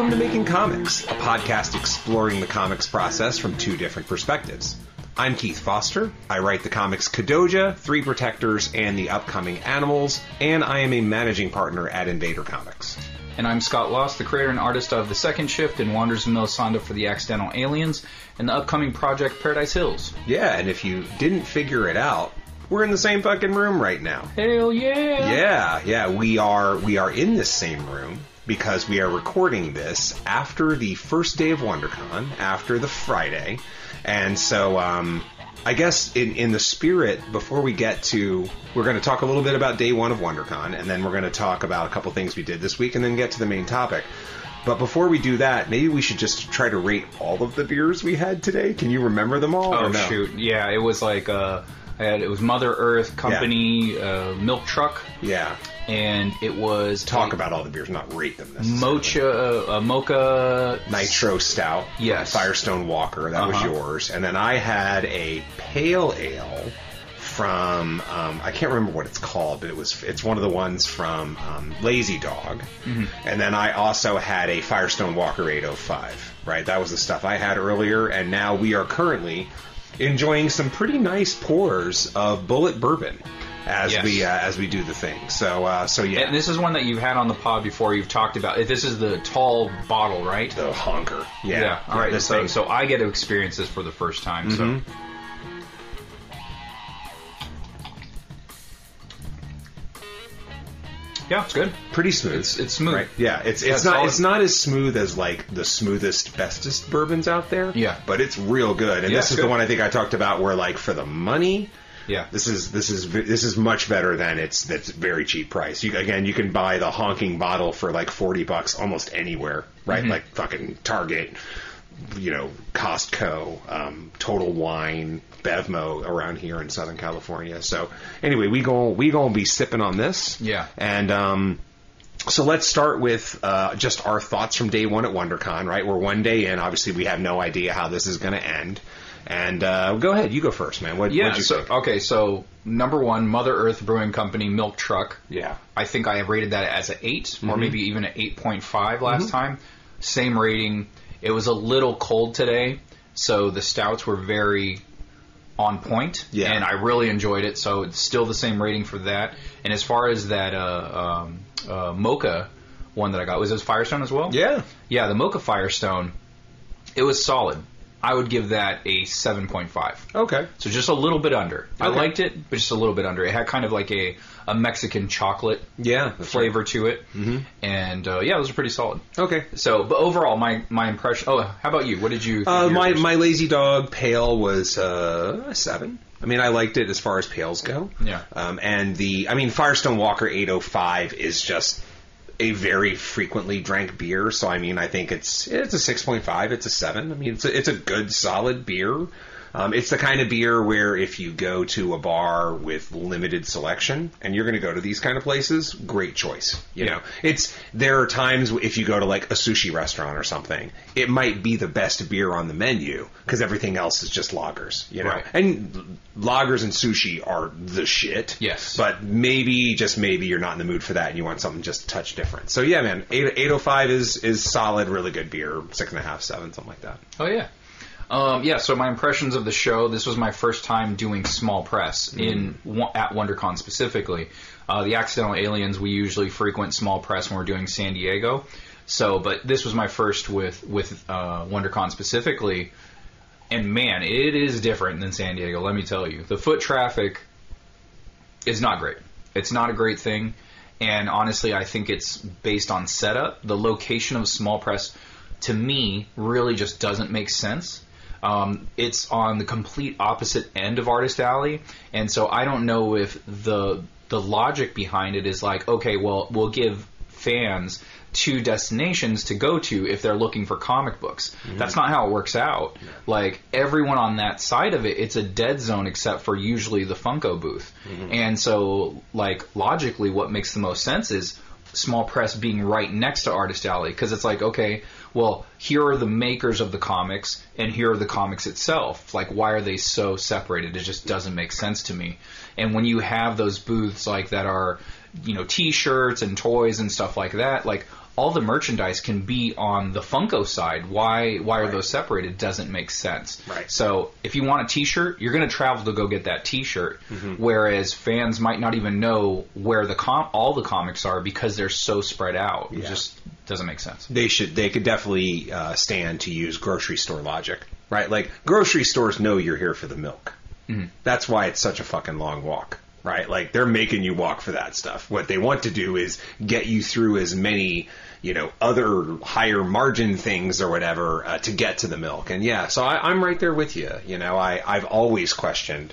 Welcome to Making Comics, a podcast exploring the comics process from two different perspectives. I'm Keith Foster. I write the comics Kadoja, Three Protectors, and the upcoming Animals, and I am a managing partner at Invader Comics. And I'm Scott Loss, the creator and artist of The Second Shift and Wanders of Melisande for the Accidental Aliens, and the upcoming project Paradise Hills. Yeah, and if you didn't figure it out, we're in the same fucking room right now. Hell yeah! Yeah, yeah, we are we are in this same room because we are recording this after the first day of WonderCon, after the Friday, and so um, I guess in in the spirit, before we get to, we're going to talk a little bit about day one of WonderCon, and then we're going to talk about a couple things we did this week, and then get to the main topic. But before we do that, maybe we should just try to rate all of the beers we had today. Can you remember them all? Oh no? shoot! Yeah, it was like uh, I had, it was Mother Earth Company uh, Milk Truck, Yeah. And it was Talk a about all the beers, not rate them. Mocha, uh, Mocha Nitro Stout. Yes. Firestone Walker, that was Uh-huh. yours. And then I had a pale ale from um, I can't remember what it's called, but it was it's one of the ones from um, Lazy Dog. Mm-hmm. And then I also had a Firestone Walker 805. Right, that was the stuff I had earlier, and now we are currently enjoying some pretty nice pours of Bulleit Bourbon as Yes. we uh, as we do the thing. So uh, so yeah, And this is one that you've had on the pod before. You've talked about. This is the tall bottle, right? the honker. Yeah, All right. This So, thing. so I get to experience this for the first time. So. Mhm. Yeah, it's good. pretty smooth. It's- it's smooth. Right? Yeah, it's Yeah, it's not solid. it's not as smooth as like the smoothest, bestest bourbons out there. Yeah. but it's real good. And Yeah, this is the one I think I talked about where like for the money. Yeah. This is this is this is much better than its that's very cheap price. You again, you can buy the honking bottle for like forty bucks almost anywhere, right? Mm-hmm. Like fucking Target, you know, Costco, um, Total Wine, Bevmo around here in Southern California. So anyway, we go we gonna be sipping on this, Yeah. and um, so let's start with uh, just our thoughts from day one at WonderCon. Right, we're one day in. Obviously, we have no idea how this is going to end. And uh, go ahead, you go first, man. What, Yeah. what'd you So think? okay. So number one, Mother Earth Brewing Company Milk Truck. Yeah. I think I rated that as an 8 Mm-hmm. or maybe even an eight point five last time. Same rating. It was a little cold today, so the stouts were very on point, Yeah. and I really enjoyed it. So it's still the same rating for that. And as far as that uh, um, uh, Mocha one that I got, was this Firestone as well? Yeah. Yeah, the Mocha Firestone, it was solid. I would give that a 7.5. Okay. So just a little bit under. I liked it, but just a little bit under. It had kind of like a, a Mexican chocolate Yeah. flavor to it. Mm-hmm. And uh, yeah, those are pretty solid. Okay. So, but overall, my, my impression. Oh, how about you? What did you think? Uh, my my lazy dog pale was uh, a seven. I mean, I liked it as far as pales go. Yeah. Um, and the I mean, Firestone Walker 805 is just a very frequently drank beer. So I mean, I think it's it's a 6.5. It's a seven. I mean, it's a, it's a good solid beer. Um, it's the kind of beer where if you go to a bar with limited selection and you're going to go to these kind of places, great choice. You Yeah. know, it's there are times if you go to like a sushi restaurant or something, it might be the best beer on the menu because everything else is just lagers. You know, Right. and lagers and sushi are the shit. Yes. but maybe just maybe you're not in the mood for that and you want something just a touch different. So yeah, man, eight eight oh five is is solid, really good beer. Six and a half, seven, something like that. Oh yeah. Um, yeah, so my impressions of the show. This was my first time doing small press in at WonderCon specifically. Uh, the Accidental Aliens, we usually frequent small press when we're doing San Diego. So, but this was my first with with uh, WonderCon specifically, and man, it is different than San Diego. Let me tell you, the foot traffic is not great. It's not a great thing, and honestly, I think it's based on setup. The location of small press, to me, really just doesn't make sense. Um, it's on the complete opposite end of Artist Alley, and so I don't know if the the logic behind it is like, okay, well, we'll give fans two destinations to go to if they're looking for comic books. That's not how it works out. Like everyone on that side of it, it's a dead zone except for usually the Funko booth. And so, like logically, what makes the most sense is small press being right next to Artist Alley because it's like, okay, well, here are the makers of the comics and here are the comics itself. Like, why are they so separated? It just doesn't make sense to me. And when you have those booths like that are, you know, T-shirts and toys and stuff like that, like all the merchandise can be on the Funko side. Why why are Right. those separated? Doesn't make sense. Right. So if you want a T-shirt, you're going to travel to go get that T-shirt. Mm-hmm. Whereas fans might not even know where the com- all the comics are because they're so spread out. Yeah. just doesn't make sense. they should they could definitely uh, stand to use grocery store logic, right? Like grocery stores know you're here for the milk. That's why it's such a fucking long walk, right? Like they're making you walk for that stuff. What they want to do is get you through as many, you know, other higher margin things or whatever uh, to get to the milk. And yeah, so I, I'm right there with you. You know, I I've always questioned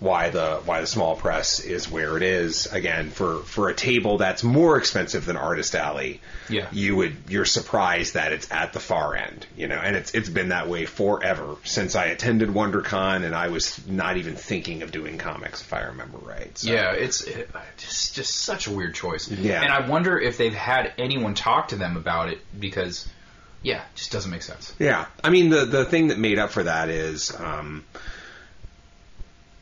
why the why the small press is where it is again for for a table that's more expensive than Artist Alley. Yeah. you would you're surprised that it's at the far end, you know, and it's it's been that way forever since I attended WonderCon and I was not even thinking of doing comics if I remember right. So. Yeah, it's it, just just such a weird choice. Yeah. and I wonder if they've had anyone talk to them about it because, yeah, it just doesn't make sense. Yeah, I mean the the thing that made up for that is, um,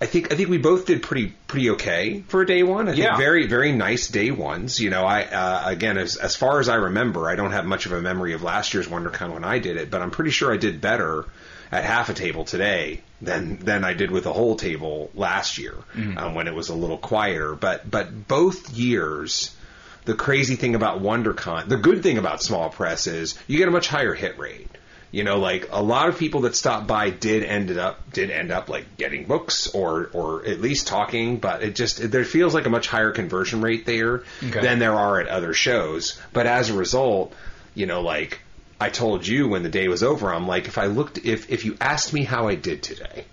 I think I think we both did pretty pretty okay for a day one. I think Yeah. very very nice day ones. You know, I uh, again as as far as I remember, I don't have much of a memory of last year's WonderCon when I did it, but I'm pretty sure I did better at half a table today than than I did with a whole table last year um, when it was a little quieter. But but both years the crazy thing about WonderCon, the good thing about small press is you get a much higher hit rate. You know, like a lot of people that stopped by did ended up did end up like getting books or or at least talking, but it just there feels like a much higher conversion rate there Okay. than there are at other shows. But as a result, you know, like I told you when the day was over, I'm like, if I looked, if if you asked me how I did today,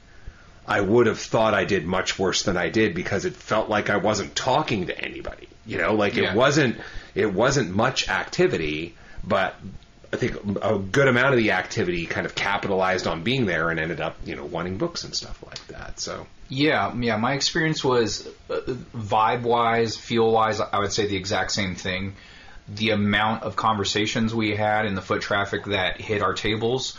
I would have thought I did much worse than I did because it felt like I wasn't talking to anybody. You know, like Yeah. it wasn't it wasn't much activity, but I think a good amount of the activity kind of capitalized on being there and ended up, you know, wanting books and stuff like that. So Yeah, yeah. My experience was uh, vibe wise, feel wise. I would say the exact same thing. The amount of conversations we had and the foot traffic that hit our tables,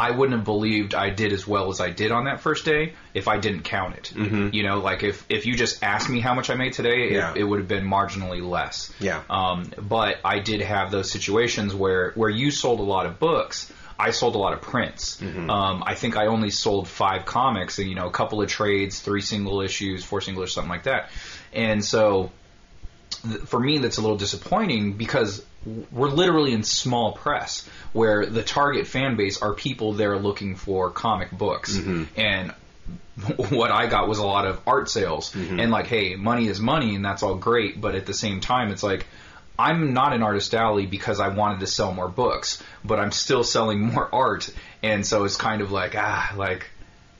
I wouldn't have believed I did as well as I did on that first day if I didn't count it. Mm-hmm. You know, like if if you just asked me how much I made today, Yeah. it, it would have been marginally less. Yeah. Um, but I did have those situations where where you sold a lot of books. I sold a lot of prints. Um, I think I only sold five comics, and you know, a couple of trades, three single issues, four single issues, something like that. And so, th- for me, that's a little disappointing because we're literally in small press, where the target fan base are people there looking for comic books, and what I got was a lot of art sales. And like, hey, money is money, and that's all great. But at the same time, it's like I'm not an artist alley because I wanted to sell more books, but I'm still selling more art, and so it's kind of like ah, like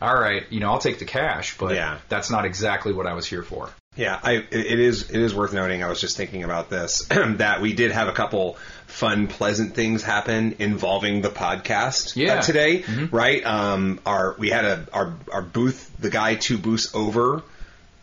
all right, you know, I'll take the cash, but Yeah. that's not exactly what I was here for. Yeah, I, it is it is worth noting. I was just thinking about this that we did have a couple fun, pleasant things happen involving the podcast uh, Yeah. Mm-hmm. today, right? Um, our we had a our our booth, the guy two booths over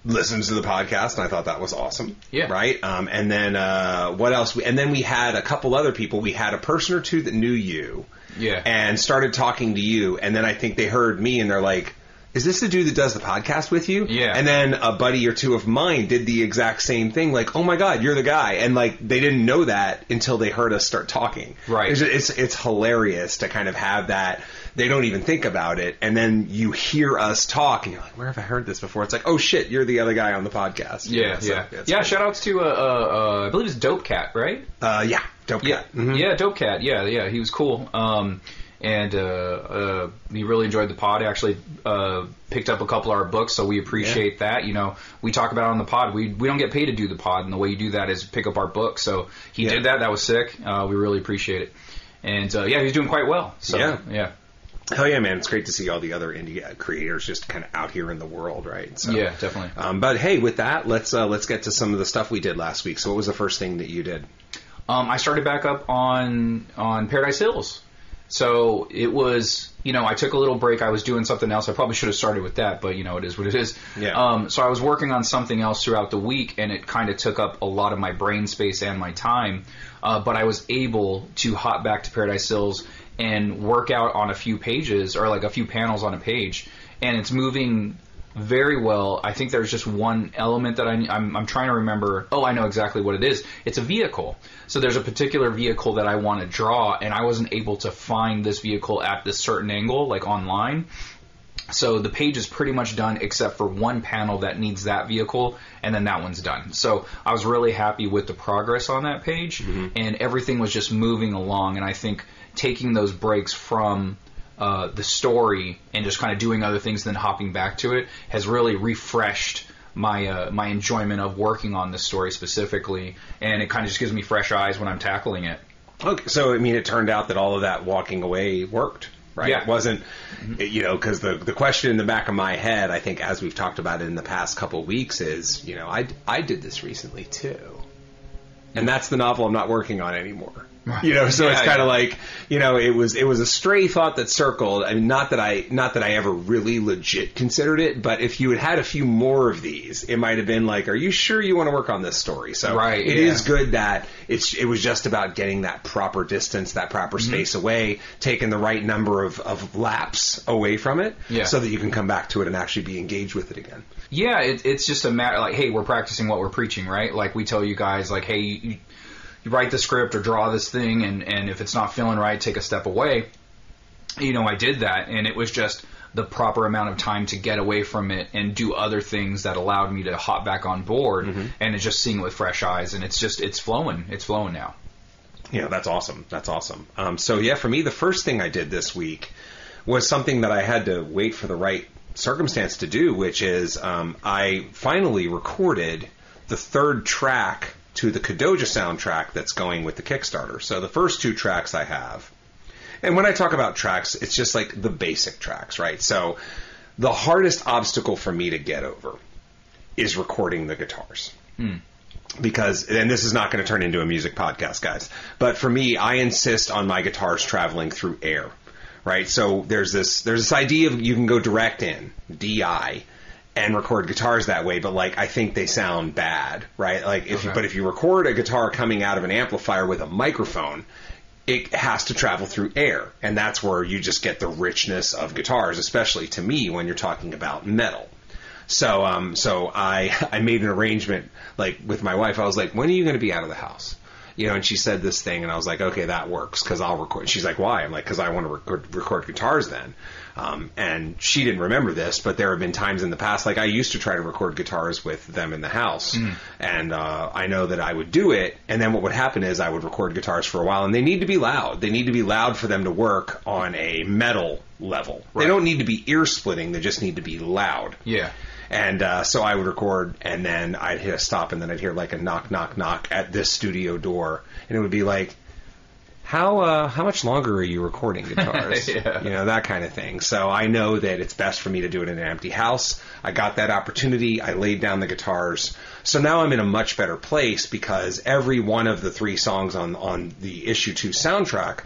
listens to the podcast, and I thought that was awesome. Yeah. right. Um, and then uh, what else? We, and then we had a couple other people. We had a person or two that knew you, Yeah. and started talking to you, and then I think they heard me, and they're like. Is this the dude that does the podcast with you? Yeah. And then a buddy or two of mine did the exact same thing. Like, oh my god, you're the guy, and like they didn't know that until they heard us start talking. Right. It's it's, it's hilarious to kind of have that. They don't even think about it, and then you hear us talk, and you're like, where have I heard this before? It's like, oh shit, you're the other guy on the podcast. You Yeah, know, so yeah, yeah. Shout outs to uh, uh, uh, I believe it's Dope Cat, right? Uh, yeah, dope. Yeah, cat. Mhm. yeah, Dope Cat. Yeah, yeah, he was cool. Um, and uh, uh, he really enjoyed the pod. Actually, uh, picked up a couple of our books, so we appreciate that. You know, we talk about it on the pod. We we don't get paid to do the pod, and the way you do that is pick up our books. So he Yeah. did that. That was sick. Uh, we really appreciate it. And uh, yeah, he's doing quite well. So Yeah. yeah, Hell yeah, man! It's great to see all the other indie creators just kind of out here in the world, right? So, yeah, definitely. Um, but hey, with that, let's uh, let's get to some of the stuff we did last week. So, what was the first thing that you did? Um, I started back up on on Paradise Hills. So it was, you know, I took a little break. I was doing something else. I probably should have started with that, but you know, it is what it is. Yeah. Um, so I was working on something else throughout the week, and it kind of took up a lot of my brain space and my time. Uh, but I was able to hop back to Paradise Hills and work out on a few pages or like a few panels on a page, and it's moving very well. I think there's just one element that I, I'm, I'm trying to remember. Oh, I know exactly what it is. It's a vehicle. So there's a particular vehicle that I want to draw, and I wasn't able to find this vehicle at this certain angle, like online. So the page is pretty much done except for one panel that needs that vehicle, and then that one's done. So I was really happy with the progress on that page, mm-hmm. and everything was just moving along. And I think taking those breaks from uh, the story and just kind of doing other things, then hopping back to it, has really refreshed my uh, my enjoyment of working on the story specifically, and it kind of just gives me fresh eyes when I'm tackling it. Okay, so I mean, it turned out that all of that walking away worked, right? Yeah. It wasn't, it- you know, because the the question in the back of my head, I think, as we've talked about it in the past couple weeks, is, you know, I I did this recently too, and that's the novel I'm not working on anymore. You know, so it's kind of yeah. like, you know, it was it was a stray thought that circled. I mean, not that I not that I ever really legit considered it, but if you had had a few more of these, it might have been like, are you sure you want to work on this story? So Right, it is yeah. good that it's it was just about getting that proper distance, that proper Mm-hmm. space away, taking the right number of, of laps away from it, Yeah. so that you can come back to it and actually be engaged with it again. Yeah, it, it's just a matter like, hey, we're practicing what we're preaching, right? Like we tell you guys, like, hey, you write the script or draw this thing, and and if it's not feeling right, take a step away. You know, I did that, and it was just the proper amount of time to get away from it and do other things that allowed me to hop back on board, and it's just seeing it with fresh eyes, and it's just it's flowing, it's flowing now. Yeah, that's awesome. That's awesome. Um, so yeah, for me, the first thing I did this week was something that I had to wait for the right circumstance to do, which is um, I finally recorded the third track to the Kadoja soundtrack that's going with the Kickstarter. So the first two tracks I have, and when I talk about tracks, it's just like the basic tracks, right? So the hardest obstacle for me to get over is recording the guitars hmm. because and this is not going to turn into a music podcast guys but for me i insist on my guitars traveling through air right so there's this there's this idea of you can go direct in di and record guitars that way but like i think they sound bad right like if you, Okay. but if you record a guitar coming out of an amplifier with a microphone it has to travel through air and that's where you just get the richness of guitars especially to me when you're talking about metal so um so I I made an arrangement like with my wife. I was like, when are you going to be out of the house? You know, and she said this thing, and I was like, okay, that works because I'll record. She's like, why? I'm like, because I want to record, record guitars then. Um, and she didn't remember this, but there have been times in the past, like I used to try to record guitars with them in the house, and uh, I know that I would do it. And then what would happen is I would record guitars for a while, and they need to be loud. They need to be loud for them to work on a metal level. They don't need to be ear splitting. They just need to be loud. Yeah. And uh, so I would record, and then I'd hit a stop, and then I'd hear like a knock, knock, knock at this studio door, and it would be like, "How uh, how much longer are you recording guitars?" Yeah. You know that kind of thing. So I know that it's best for me to do it in an empty house. I got that opportunity. I laid down the guitars. So now I'm in a much better place because every one of the three songs on on the issue two soundtrack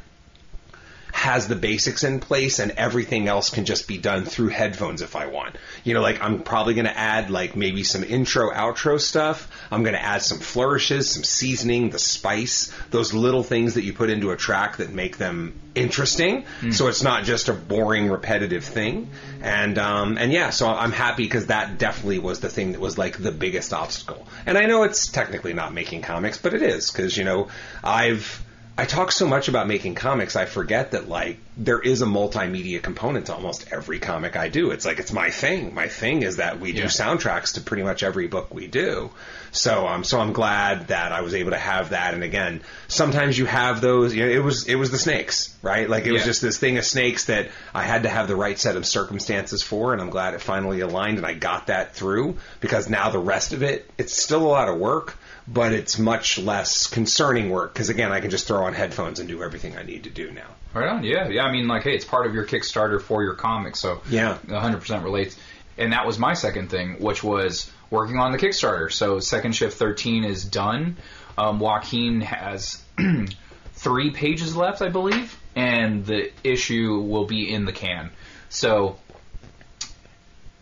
has the basics in place and everything else can just be done through headphones if I want. You know, like I'm probably going to add like maybe some intro outro stuff. I'm going to add some flourishes, some seasoning, the spice, those little things that you put into a track that make them interesting. So it's not just a boring repetitive thing. And um and yeah, so I'm happy cuz that definitely was the thing that was like the biggest obstacle. And I know it's technically not making comics, but it is cuz you know, I've I talk so much about making comics, I forget that like there is a multimedia component to almost every comic I do. It's like it's my thing. My thing is that we do soundtracks to pretty much every book we do. So um so I'm glad that I was able to have that. And again, sometimes you have those. You know, it was it was the snakes, right? Like it was Yeah. just this thing of snakes that I had to have the right set of circumstances for, and I'm glad it finally aligned and I got that through because now the rest of it, it's still a lot of work but it's much less concerning work because again, I can just throw on headphones and do everything I need to do now. Right on. Yeah. Yeah. I mean, like, hey, it's part of your Kickstarter for your comic, so Yeah. 100% relates. And that was my second thing, which was working on the Kickstarter. So Second Shift 13 is done. Um, Joaquin has three pages left, I believe, and the issue will be in the can. So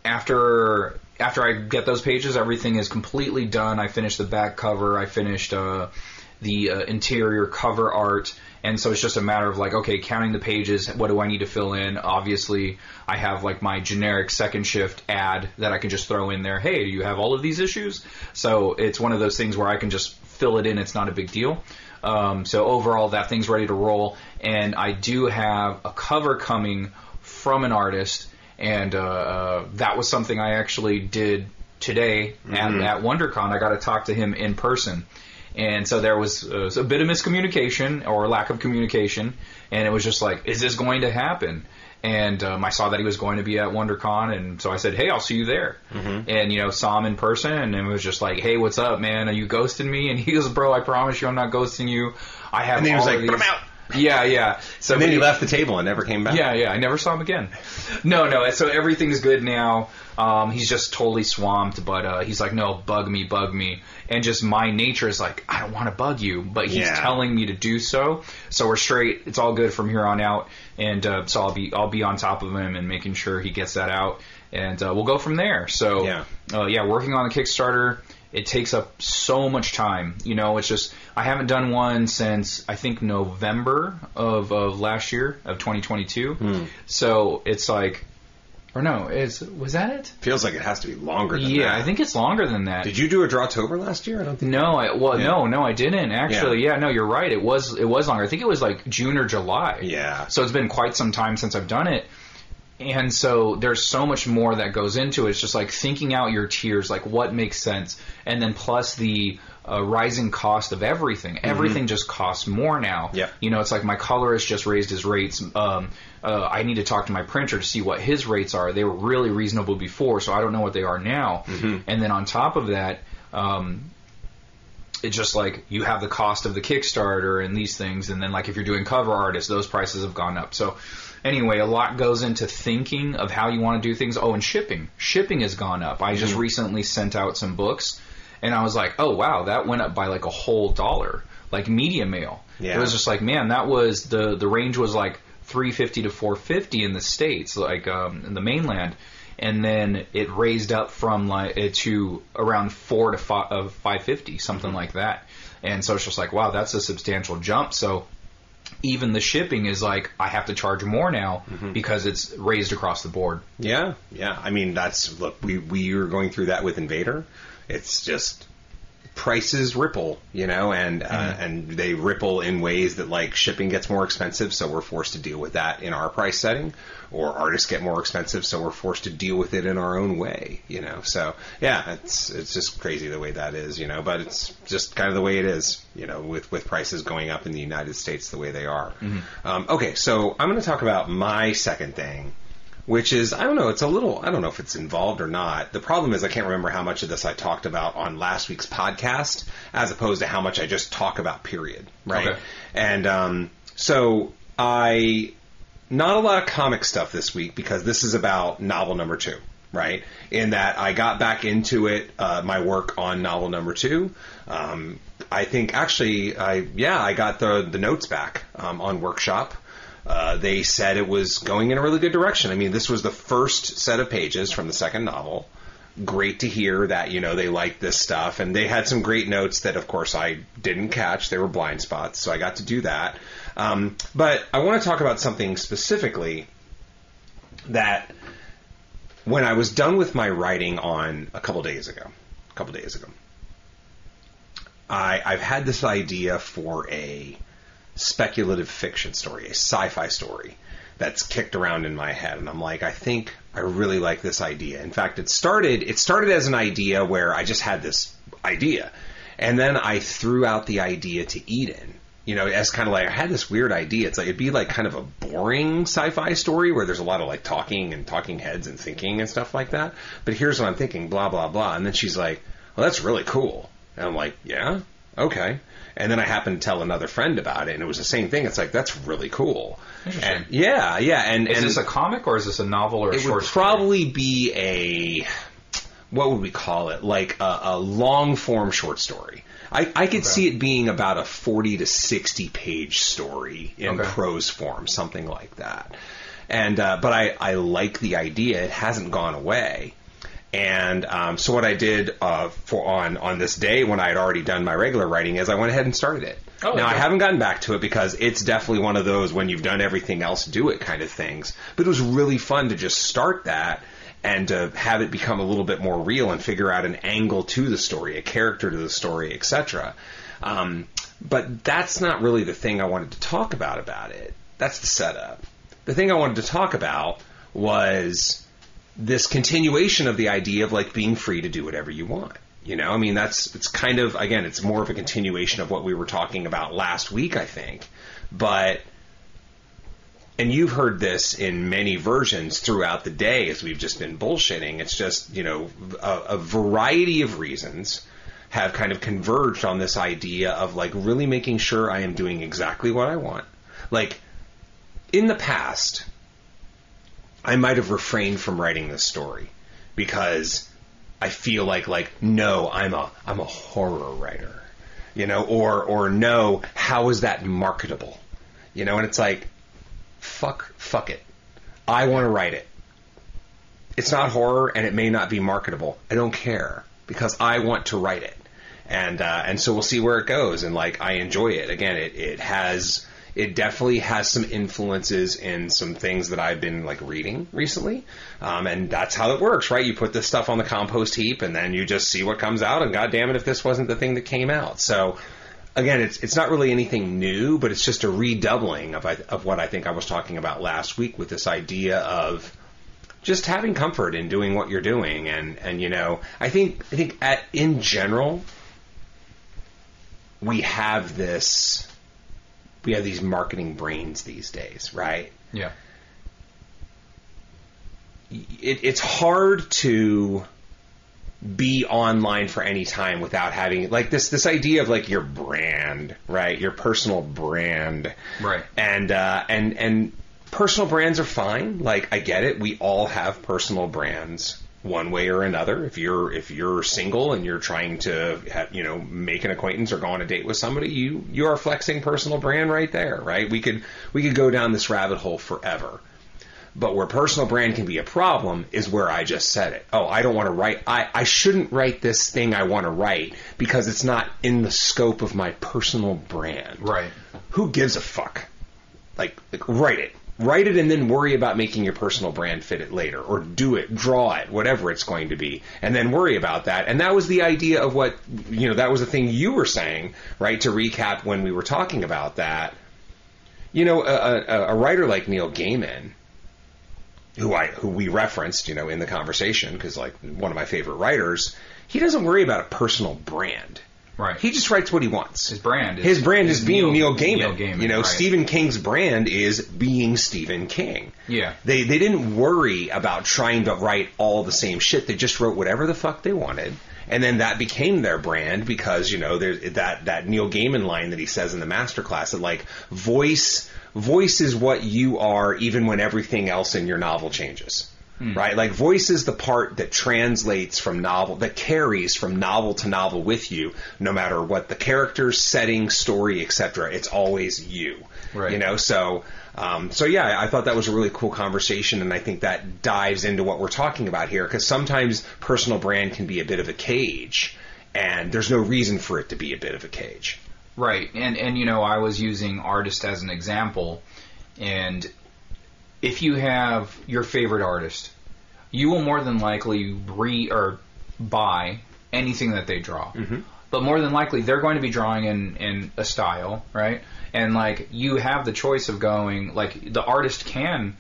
after after I get those pages, everything is completely done. I finished the back cover. I finished uh, the uh, interior cover art, And so it's just a matter of like, okay, counting the pages, what do I need to fill in? Obviously, I have like my generic second shift ad that I can just throw in there. Hey, do you have all of these issues? So it's one of those things where I can just fill it in. It's not a big deal. Um, so overall, that thing's ready to roll. And I do have a cover coming from an artist, and uh, uh, that was something I actually did today at, at WonderCon. I got to talk to him in person. And so there was uh, a bit of miscommunication or lack of communication, and it was just like, is this going to happen? And um, I saw that he was going to be at WonderCon, and so I said, "Hey, I'll see you there." And you know, saw him in person, and it was just like, "Hey, what's up, man? Are you ghosting me?" And he goes, "Bro, I promise you, I'm not ghosting you. I have." And he was like, of "Put him these- out." Yeah, yeah. So And then he left the table and never came back. yeah, yeah. I never saw him again. No, no. So everything's good now. Um, he's just totally swamped, but uh, he's like, no, bug me, bug me. And just my nature is like, I don't want to bug you, but he's Yeah. telling me to do so. So we're straight. It's all good from here on out. And uh, so I'll be I'll be on top of him and making sure he gets that out, and uh, we'll go from there. So Yeah. uh, yeah, working on the Kickstarter. It takes up so much time. You know, it's just I haven't done one since I think November of, of last year of 2022. Hmm. So it's like, or no, is was that it? Feels like it has to be longer than Yeah, that. I think it's longer than that. Did you do a Drawtober last year? I don't think. No, I, well, Yeah. no, no, I didn't actually. Yeah. no, you're right. It was it was longer. I think it was like June or July. Yeah. So it's been quite some time since I've done it. And so there's so much more that goes into it. It's just like thinking out your tiers, like what makes sense, and then plus the uh, rising cost of everything. Everything just costs more now. Mm-hmm. You know, it's like my colorist just raised his rates. Um, uh, I need to talk to my printer to see what his rates are. They were really reasonable before, so I don't know what they are now. Mm-hmm. And then on top of that, um, it's just like you have the cost of the Kickstarter and these things, and then like if you're doing cover artists, those prices have gone up. So anyway, a lot goes into thinking of how you want to do things. Oh, and shipping, shipping has gone up. I just recently sent out some books, and I was like, oh wow, that went up by like a whole dollar, like media mail. Yeah. It was just like, man, that was the the range was like 350 to 450 in the states, like um, in the mainland and then it raised up from like uh, to around four to five, uh, 550, something like that. And so it's just like, wow, that's a substantial jump. So even the shipping is like, I have to charge more now mm-hmm. because it's raised across the board. Yeah, yeah. I mean, that's look. We we were going through that with Invader. It's just prices ripple, you know, and uh, and they ripple in ways that like shipping gets more expensive, so we're forced to deal with that in our price setting, or artists get more expensive, so we're forced to deal with it in our own way, you know. So yeah, it's it's just crazy the way that is, you know, but it's just kind of the way it is, you know, with with prices going up in the United States the way they are. Um, okay, so I'm going to talk about my second thing which is I don't know. It's a little I don't know if it's involved or not. The problem is I can't remember how much of this I talked about on last week's podcast, as opposed to how much I just talk about. Period. Right. Okay. And um, so I not a lot of comic stuff this week because this is about novel number two. Right. In that I got back into it, uh, my work on novel number two. Um, I think actually, I yeah, I got the the notes back um, on workshop. Uh, they said it was going in a really good direction. I mean, this was the first set of pages from the second novel. Great to hear that you know they liked this stuff, and they had some great notes that, of course, I didn't catch. They were blind spots, so I got to do that. Um, but I want to talk about something specifically that when I was done with my writing on a couple days ago, a couple days ago, I, I've had this idea for a speculative fiction story, a sci-fi story that's kicked around in my head, and I'm like, I think I really like this idea. In fact, it started it started as an idea where I just had this idea, and then I threw out the idea to Eden. You know, as kind of like I had this weird idea. It's like it'd be like kind of a boring sci-fi story where there's a lot of like talking and talking heads and thinking and stuff like that. But here's what I'm thinking, blah blah blah. And then she's like, "Well, that's really cool." And I'm like, "Yeah, okay." And then I happened to tell another friend about it, and it was the same thing. It's like that's really cool. Interesting. And yeah, yeah. And Is and this a comic or is this a novel or a it short It would story? probably be a what would we call it? Like a, a long form short story. I, I could see it being about a 40 to 60 page story in Okay. prose form, something like that. And uh, but I, I like the idea. It hasn't gone away. And um, so what I did uh, for on on this day when I had already done my regular writing is I went ahead and started it. Oh, now I haven't gotten back to it because it's definitely one of those when you've done everything else, do it kind of things. But it was really fun to just start that and to have it become a little bit more real and figure out an angle to the story, a character to the story, etc. Um, but that's not really the thing I wanted to talk about about it. That's the setup. The thing I wanted to talk about was this continuation of the idea of like being free to do whatever you want. You know, I mean, that's it's kind of again, it's more of a continuation of what we were talking about last week, I think. But and you've heard this in many versions throughout the day as we've just been bullshitting. It's just you know a, a variety of reasons have kind of converged on this idea of like really making sure I am doing exactly what I want. Like in the past, I might have refrained from writing this story because I feel like like no, I'm a I'm a horror writer, you know, or or no, how is that marketable, you know? And it's like, fuck, fuck it, I want to write it. It's not horror, and it may not be marketable. I don't care because I want to write it, and uh, and so we'll see where it goes. And like I enjoy it. Again, it it has it definitely has some influences in some things that I've been like reading recently, um, and that's how it works, right? You put this stuff on the compost heap, and then you just see what comes out. And god damn it, if this wasn't the thing that came out, so. Again, it's it's not really anything new, but it's just a redoubling of of what I think I was talking about last week with this idea of just having comfort in doing what you're doing, and and you know, I think I think at in general, we have this we have these marketing brains these days, right? Yeah. It, it's hard to be online for any time without having like this this idea of like your brand, right? Your personal brand, Right. And uh, and and personal brands are fine. Like I get it. We all have personal brands one way or another. If you're if you're single and you're trying to have, you know make an acquaintance or go on a date with somebody, you you are flexing personal brand right there, right? We could we could go down this rabbit hole forever. But where personal brand can be a problem is where I just said it. Oh, I don't want to write. I, I shouldn't write this thing I want to write because it's not in the scope of my personal brand. Right. Who gives a fuck? Like, like write it. Write it and then worry about making your personal brand fit it later. Or do it, draw it, whatever it's going to be. And then worry about that. And that was the idea of what, you know, that was the thing you were saying, right? To recap when we were talking about that. You know, a, a, a writer like Neil Gaiman, who I who we referenced, you know, in the conversation because like one of my favorite writers, he doesn't worry about a personal brand. Right. He just writes what he wants. His brand is- His brand is, is being Neil, Neil- Gaiman. Neil Gaiman, You know, right. Stephen King's brand is being Stephen King. Yeah. They they didn't worry about trying to write all the same shit. They just wrote whatever the fuck they wanted. And then that became their brand because, you know, there's that, that Neil Gaiman line that he says in the masterclass that like voice voice is what you are even when everything else in your novel changes. Right? Like voice is the part that translates from novel that carries from novel to novel with you, no matter what the characters, setting, story, etc. It's always you. Right. You know, so um, so yeah, I thought that was a really cool conversation, and I think that dives into what we're talking about here because sometimes personal brand can be a bit of a cage, and there's no reason for it to be a bit of a cage. Right, and and you know, I was using artist as an example, and if you have your favorite artist, you will more than likely re or buy anything that they draw. Mm-hmm. But more than likely, they're going to be drawing in in a style, right? And like you have the choice of going like the artist can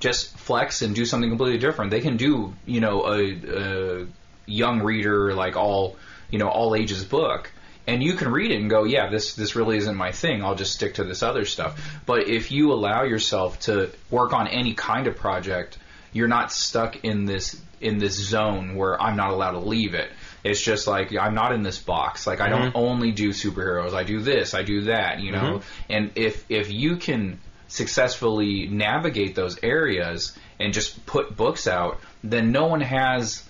just flex and do something completely different. They can do you know a, a young reader like all you know all ages book, and you can read it and go, yeah, this this really isn't my thing. I'll just stick to this other stuff. But if you allow yourself to work on any kind of project, you're not stuck in this in this zone where I'm not allowed to leave it. It's just like I'm not in this box. Like I don't mm-hmm. only do superheroes. I do this. I do that. You know. Mm-hmm. And if if you can successfully navigate those areas and just put books out, then no one has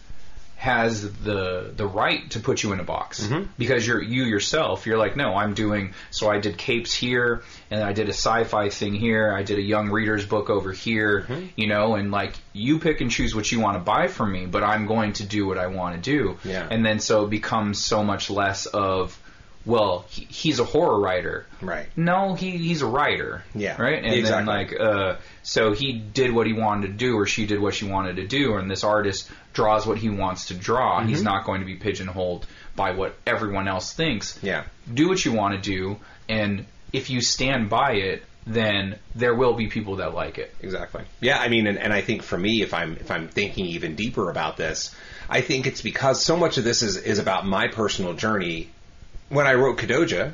has the the right to put you in a box Mm-hmm. because you're you yourself you're like no I'm doing so I did capes here and I did a sci-fi thing here I did a young reader's book over here Mm-hmm. you know and like you pick and choose what you want to buy from me but I'm going to do what I want to do Yeah. and then so it becomes so much less of well he, he's a horror writer Right. no he he's a writer Yeah, right and exactly. then like uh so he did what he wanted to do or she did what she wanted to do and this artist draws what he wants to draw Mm-hmm. he's not going to be pigeonholed by what everyone else thinks Yeah. do what you want to do and if you stand by it then there will be people that like it Exactly. Yeah, I mean, and, and I think for me, if I'm if I'm thinking even deeper about this, I think it's because so much of this is is about my personal journey. When I wrote Kadoja,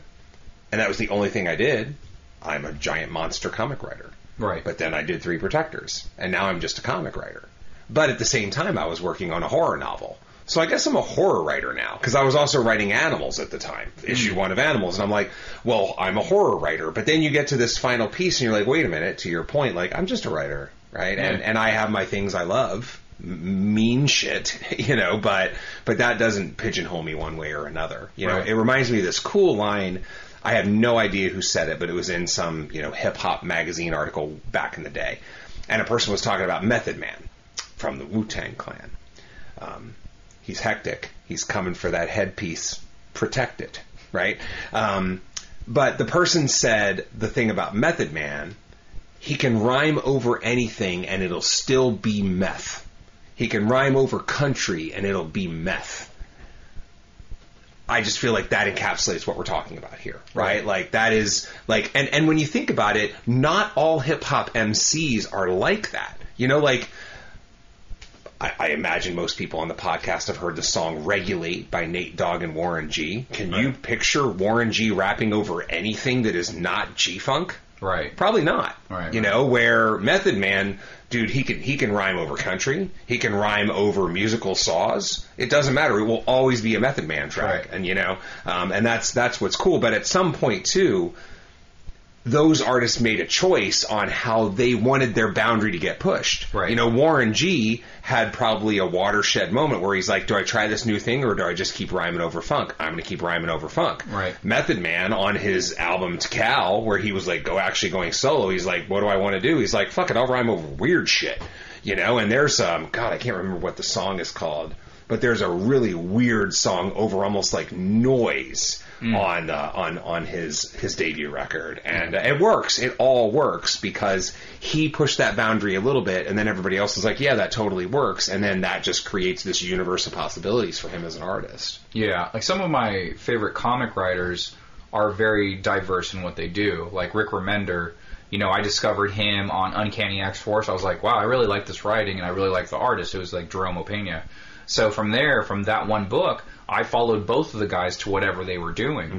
and that was the only thing I did, I'm a giant monster comic writer. right But then I did Three Protectors, and now I'm just a comic writer. But at the same time, I was working on a horror novel. So I guess I'm a horror writer now because I was also writing Animals at the time, issue mm. one of Animals, and I'm like, well, I'm a horror writer. But then you get to this final piece, and you're like, wait a minute. To your point, like I'm just a writer, right? And Yeah. and I have my things I love, mean shit, you know. But but that doesn't pigeonhole me one way or another. You know, Right. it reminds me of this cool line. I have no idea who said it, but it was in some you know hip hop magazine article back in the day, and a person was talking about Method Man from the Wu Tang Clan. Um, he's hectic. He's coming for that headpiece. Protect it, right? Um, but the person said the thing about Method Man. He can rhyme over anything and it'll still be meth. He can rhyme over country and it'll be meth. I just feel like that encapsulates what we're talking about here, right? Right. Like that is like, and and when you think about it, not all hip hop MCs are like that. You know, like I, I imagine most people on the podcast have heard the song "Regulate" by Nate Dogg and Warren G. Can you picture Warren G rapping over anything that is not G Funk? right Probably not. Right, you right. know, where Method Man, dude, he can he can rhyme over country. He can rhyme over musical saws. It doesn't matter. It will always be a Method Man track, Right. and you know, um, and that's that's what's cool. But at some point too, those artists made a choice on how they wanted their boundary to get pushed. Right. You know, Warren G had probably a watershed moment where he's like, "Do I try this new thing or do I just keep rhyming over funk? I'm going to keep rhyming over funk." Right. Method Man on his album Tical, where he was like, "Go actually going solo." He's like, "What do I want to do?" He's like, "Fuck it, I'll rhyme over weird shit." You know, and there's um, God, I can't remember what the song is called, but there's a really weird song over almost like noise on uh, on on his his debut record, and uh, it works. It all works because he pushed that boundary a little bit, and then everybody else is like, "Yeah, that totally works," and then that just creates this universe of possibilities for him as an artist. Yeah, like some of my favorite comic writers are very diverse in what they do. Like Rick Remender, you know, I discovered him on Uncanny X Force. I was like, wow, I really like this writing and I really like the artist. It was like Jerome Opeña. So from there, from that one book, I followed both of the guys to whatever they were doing.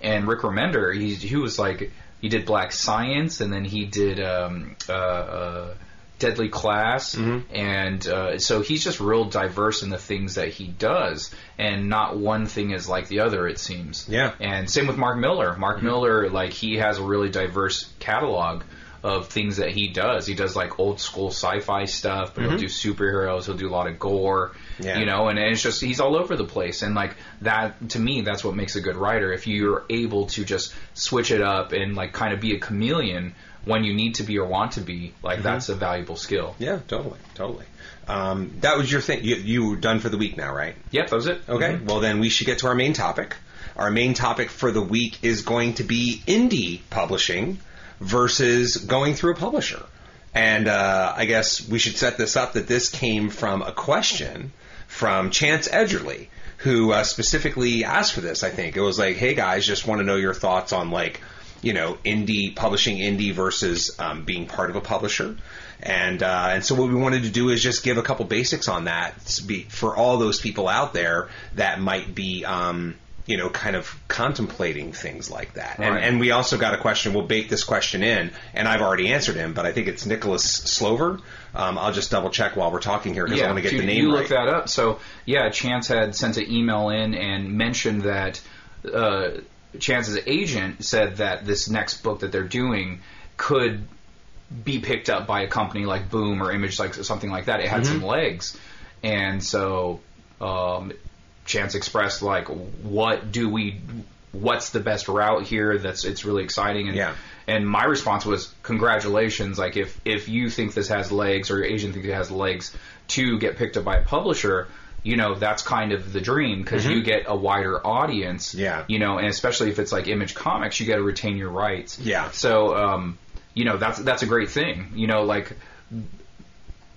And Rick Remender, he he was like he did Black Science and then he did um, uh, uh, Deadly Class, and uh, so he's just real diverse in the things that he does, and not one thing is like the other. It seems. Yeah. And same with Mark Millar. Mark Millar, like he has a really diverse catalog of things that he does. He does like old school sci-fi stuff, but he'll mm-hmm. do superheroes. He'll do a lot of gore. Yeah. You know, and it's just he's all over the place. And like that, to me, that's what makes a good writer. If you're able to just switch it up and like kind of be a chameleon when you need to be or want to be, like that's mm-hmm. a valuable skill. Yeah, totally, totally. Um, that was your thing. You, you were done for the week now, right? Yep, that was it. Okay. Mm-hmm. Well, then we should get to our main topic. Our main topic for the week is going to be indie publishing versus going through a publisher. And uh, I guess we should set this up that this came from a question from Chance Edgerly, who uh, specifically asked for this. I think it was like, "Hey guys, just want to know your thoughts on like, you know, indie publishing indie versus um, being part of a publisher." And uh, and so what we wanted to do is just give a couple basics on that be, for all those people out there that might be. Um, you know, kind of contemplating things like that. And, Right. and we also got a question. We'll bake this question in, and I've already answered him, but I think it's Nicholas Slover. Um, I'll just double check while we're talking here because I want to get you, the name you right. look that up. So yeah, Chance had sent an email in and mentioned that uh, Chance's agent said that this next book that they're doing could be picked up by a company like Boom or Image, like something like that. It had Mm-hmm. some legs, and so um, Chance expressed like, what do we, what's the best route here? That's it's really exciting. And Yeah. and my response was, congratulations. Like if if you think this has legs or your agent thinks it has legs to get picked up by a publisher. You know that's kind of the dream because you get a wider audience. Mm-hmm. Yeah. You know, and especially if it's like Image Comics, you got to retain your rights. Yeah. So, um, you know, that's that's a great thing. You know, like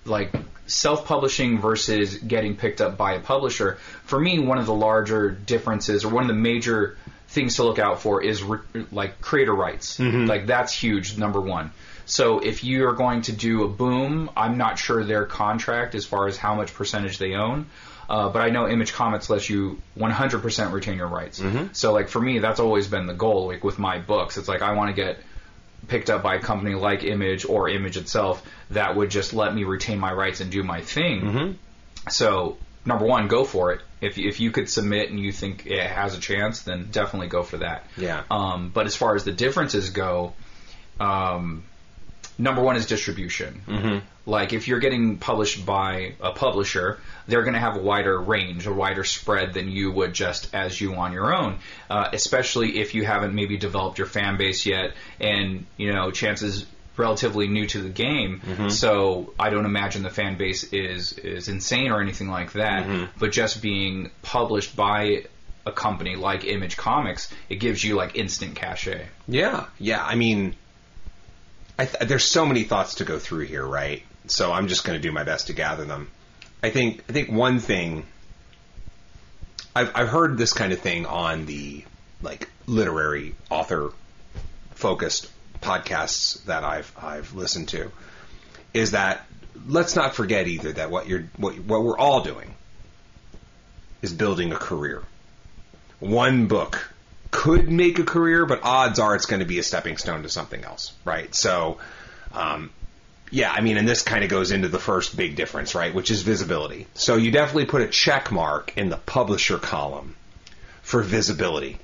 like self-publishing versus getting picked up by a publisher. For me, one of the larger differences, or one of the major things to look out for, is re- like creator rights. Like that's huge. Number one. So if you are going to do a boom, I'm not sure their contract as far as how much percentage they own. Uh, but I know Image Comics lets you 100% retain your rights. So like for me, that's always been the goal. Like with my books, it's like I want to get picked up by a company like Image or Image itself that would just let me retain my rights and do my thing. So number one, go for it. If if you could submit and you think it has a chance, then definitely go for that. Yeah. Um, but as far as the differences go, um, number one is distribution. Mm-hmm. Like if you're getting published by a publisher, they're going to have a wider range, a wider spread than you would just as you on your own. Uh, especially if you haven't maybe developed your fan base yet, and you know chances relatively new to the game. Mm-hmm. So I don't imagine the fan base is is insane or anything like that. Mm-hmm. But just being published by a company like Image Comics, it gives you like instant cachet. Yeah, yeah. I mean, I th- there's so many thoughts to go through here, right? So I'm just going to do my best to gather them. I think I think one thing I've I've heard this kind of thing on the like literary author focused podcasts that I've I've listened to is that let's not forget either that what you're what what we're all doing is building a career. One book could make a career, but odds are it's going to be a stepping stone to something else, right? So, um, yeah, I mean, and this kind of goes into the first big difference, right, which is visibility. So you definitely put a check mark in the publisher column for visibility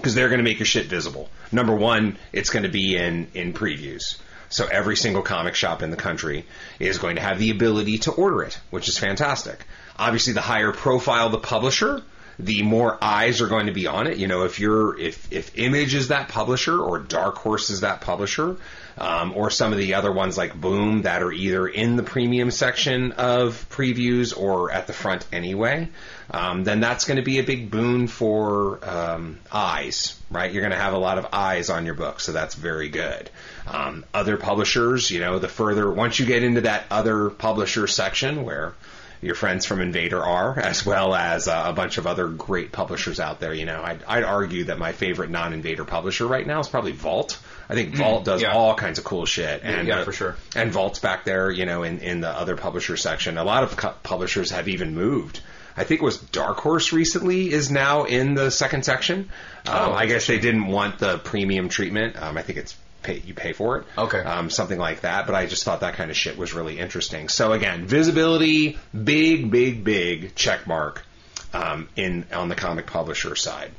because they're going to make your shit visible. Number one, it's going to be in in previews. So every single comic shop in the country is going to have the ability to order it, which is fantastic. Obviously, the higher profile the publisher, the more eyes are going to be on it. You know, if you're if if Image is that publisher or Dark Horse is that publisher, um, or some of the other ones like Boom that are either in the premium section of previews or at the front anyway, um, then that's going to be a big boon for um, eyes, right? You're going to have a lot of eyes on your book, so that's very good. Um, other publishers, you know, the further once you get into that other publisher section where your friends from Invader are, as well as uh, a bunch of other great publishers out there. You know, I'd, I'd argue that my favorite non-Invader publisher right now is probably Vault. I think Vault does yeah. all kinds of cool shit. And, yeah, uh, for sure. And Vault's back there, you know, in, in the other publisher section. A lot of cu- publishers have even moved. I think it was Dark Horse recently is now in the second section. Um, Oh, I guess they didn't want the premium treatment. Um, I think it's pay, you pay for it. Okay. Um, something like that. But I just thought that kind of shit was really interesting. So again, visibility, big, big, big check mark um, in on the comic publisher side.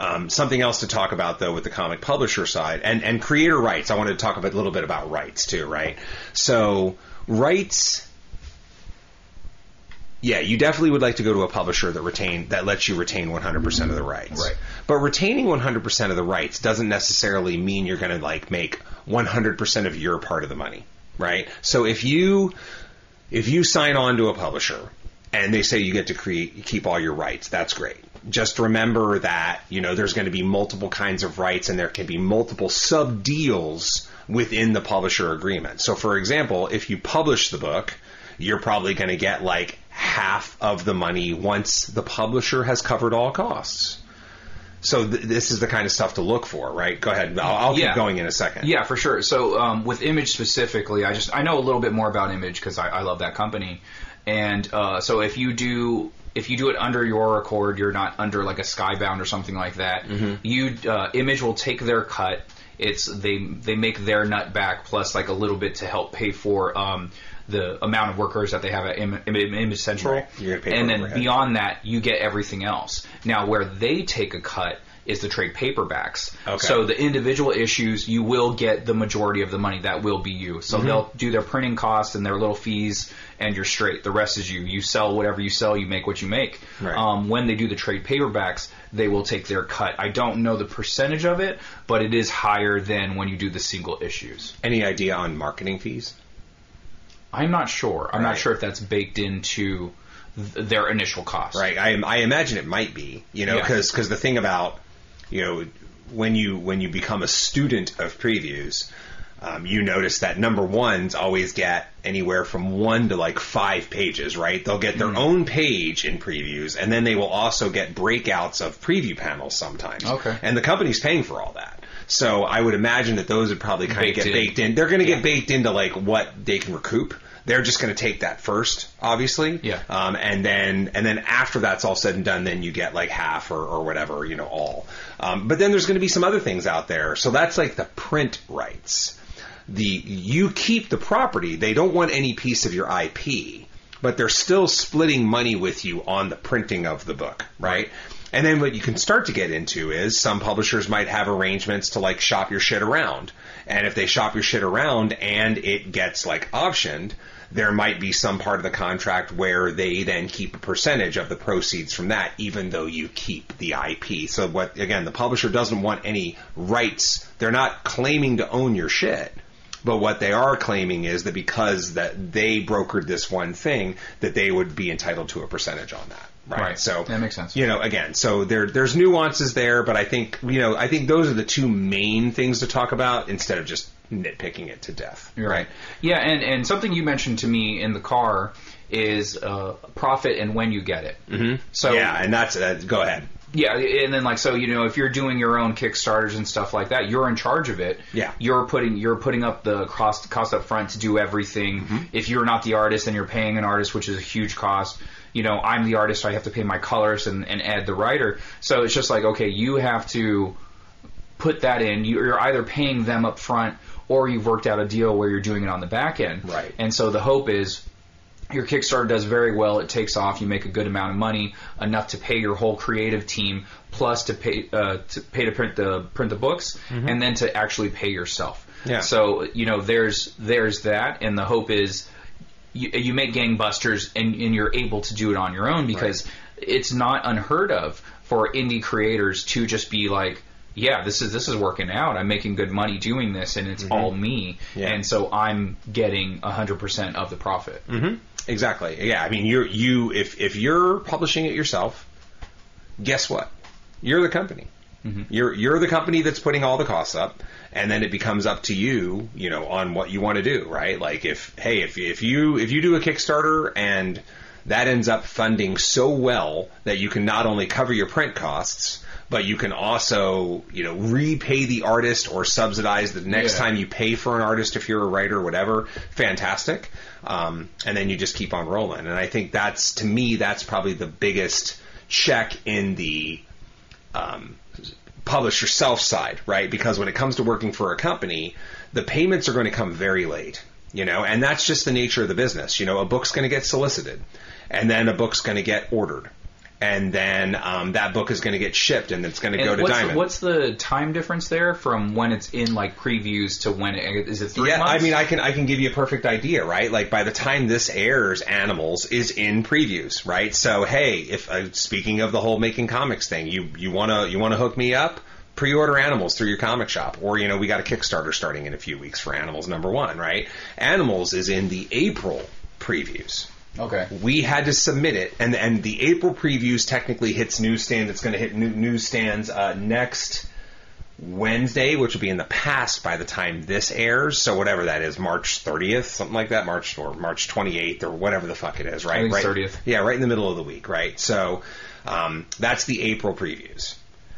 Um, something else to talk about though with the comic publisher side and, and creator rights. I wanted to talk a bit- little bit about rights too, right? So rights. Yeah, you definitely would like to go to a publisher that retain that lets you retain 100% of the rights. Right. But retaining 100% of the rights doesn't necessarily mean you're going to like make 100% of your part of the money, right? So if you if you sign on to a publisher and they say you get to create keep all your rights, that's great. Just remember that, you know, there's going to be multiple kinds of rights and there can be multiple sub deals within the publisher agreement. So for example, if you publish the book, you're probably going to get like half of the money once the publisher has covered all costs. So th- this is the kind of stuff to look for, right? Go ahead. I'll, I'll keep going in a second. Yeah, for sure. So um, with Image specifically, I just I know a little bit more about Image because I, I love that company, and uh, so if you do if you do it under your accord, you're not under like a Skybound or something like that. You uh, Image will take their cut. It's they they make their nut back plus like a little bit to help pay for um, the amount of workers that they have at Im- Im- Image Central, Right. You're gonna pay for and then overhead. beyond that, you get everything else. Now, where they take a cut is the trade paperbacks. Okay. So the individual issues, you will get the majority of the money. That will be you. So they'll do their printing costs and their little fees, and you're straight. The rest is you. You sell whatever you sell. You make what you make. Right. Um, when they do the trade paperbacks, they will take their cut. I don't know the percentage of it, but it is higher than when you do the single issues. Any idea on marketing fees? I'm not sure. I'm Right. not sure if that's baked into th- their initial cost. Right. I, I imagine it might be, you know, Yeah. because the thing about, you know, when you when you become a student of previews, um, you notice that number ones always get anywhere from one to like five pages, right? They'll get their own page in previews, and then they will also get breakouts of preview panels sometimes. Okay. And the company's paying for all that. So I would imagine that those would probably kind of get in. baked in. They're going to get baked into like what they can recoup. They're just going to take that first, obviously. Yeah. Um, and then and then after that's all said and done, then you get like half or, or whatever, you know, all. Um, but then there's going to be some other things out there. So that's like the print rights. The you keep the property. They don't want any piece of your IP, but they're still splitting money with you on the printing of the book, right? And then what you can start to get into is some publishers might have arrangements to like shop your shit around. And if they shop your shit around and it gets like optioned, there might be some part of the contract where they then keep a percentage of the proceeds from that, even though you keep the IP. So what, again, the publisher doesn't want any rights. They're not claiming to own your shit. But what they are claiming is that because that they brokered this one thing, that they would be entitled to a percentage on that. Right. Right. So That makes sense. You know, again, so there there's nuances there, but I think you know, I think those are the two main things to talk about instead of just nitpicking it to death. You're right. Yeah, and, and something you mentioned to me in the car is uh, profit and when you get it. Mm-hmm. So yeah, and that's uh, go ahead. Yeah, and then like so, you know, if you're doing your own Kickstarters and stuff like that, you're in charge of it. Yeah. you're putting you're putting up the cost cost up front to do everything. Mm-hmm. If you're not the artist and you're paying an artist, which is a huge cost, you know, I'm the artist, so I have to pay my colors and, and add the writer. So it's just like okay, you have to put that in. You're either paying them up front or you've worked out a deal where you're doing it on the back end. Right. And so the hope is your Kickstarter does very well. It takes off. You make a good amount of money, enough to pay your whole creative team, plus to pay uh, to pay to print the print the books, and then to actually pay yourself. Yeah. So you know, there's there's that, and the hope is you, you make gangbusters, and, and you're able to do it on your own because it's not unheard of for indie creators to just be like. Yeah, this is this is working out. I'm making good money doing this, and it's mm-hmm. all me. Yeah. And so I'm getting 100% of the profit. Mm-hmm. Exactly. Yeah, I mean, you're you if if you're publishing it yourself, guess what? You're the company. You're you're the company that's putting all the costs up, and then it becomes up to you, you know, on what you want to do, right? Like if hey, if if you if you do a Kickstarter and that ends up funding so well that you can not only cover your print costs, but you can also, you know, repay the artist or subsidize the next Yeah. time you pay for an artist if you're a writer or whatever. Fantastic. Um, and then you just keep on rolling. And I think that's, to me, that's probably the biggest check in the um, publish yourself side, right? Because when it comes to working for a company, the payments are going to come very late, you know, and that's just the nature of the business. You know, a book's going to get solicited, and then a book's going to get ordered, and then um, that book is going to get shipped, and it's going to go to what's, Diamond. what's the time difference there from when it's in like previews to when it is it three yeah, months? I mean, I can I can give you a perfect idea, right? Like by the time this airs, Animals is in previews, right? So hey, if uh, speaking of the whole making comics thing, you you wanna you wanna hook me up, pre-order Animals through your comic shop, or you know we got a Kickstarter starting in a few weeks for Animals number one, right? Animals is in the April previews. Okay. We had to submit it, and and the April previews technically hits newsstand. It's going to hit new, newsstands uh, next Wednesday, which will be in the past by the time this airs. So whatever that is, March 30th, something like that, March or March 28th or whatever the fuck it is, right? think it's right, 30th. Yeah, right in the middle of the week, right? So um, that's the April previews.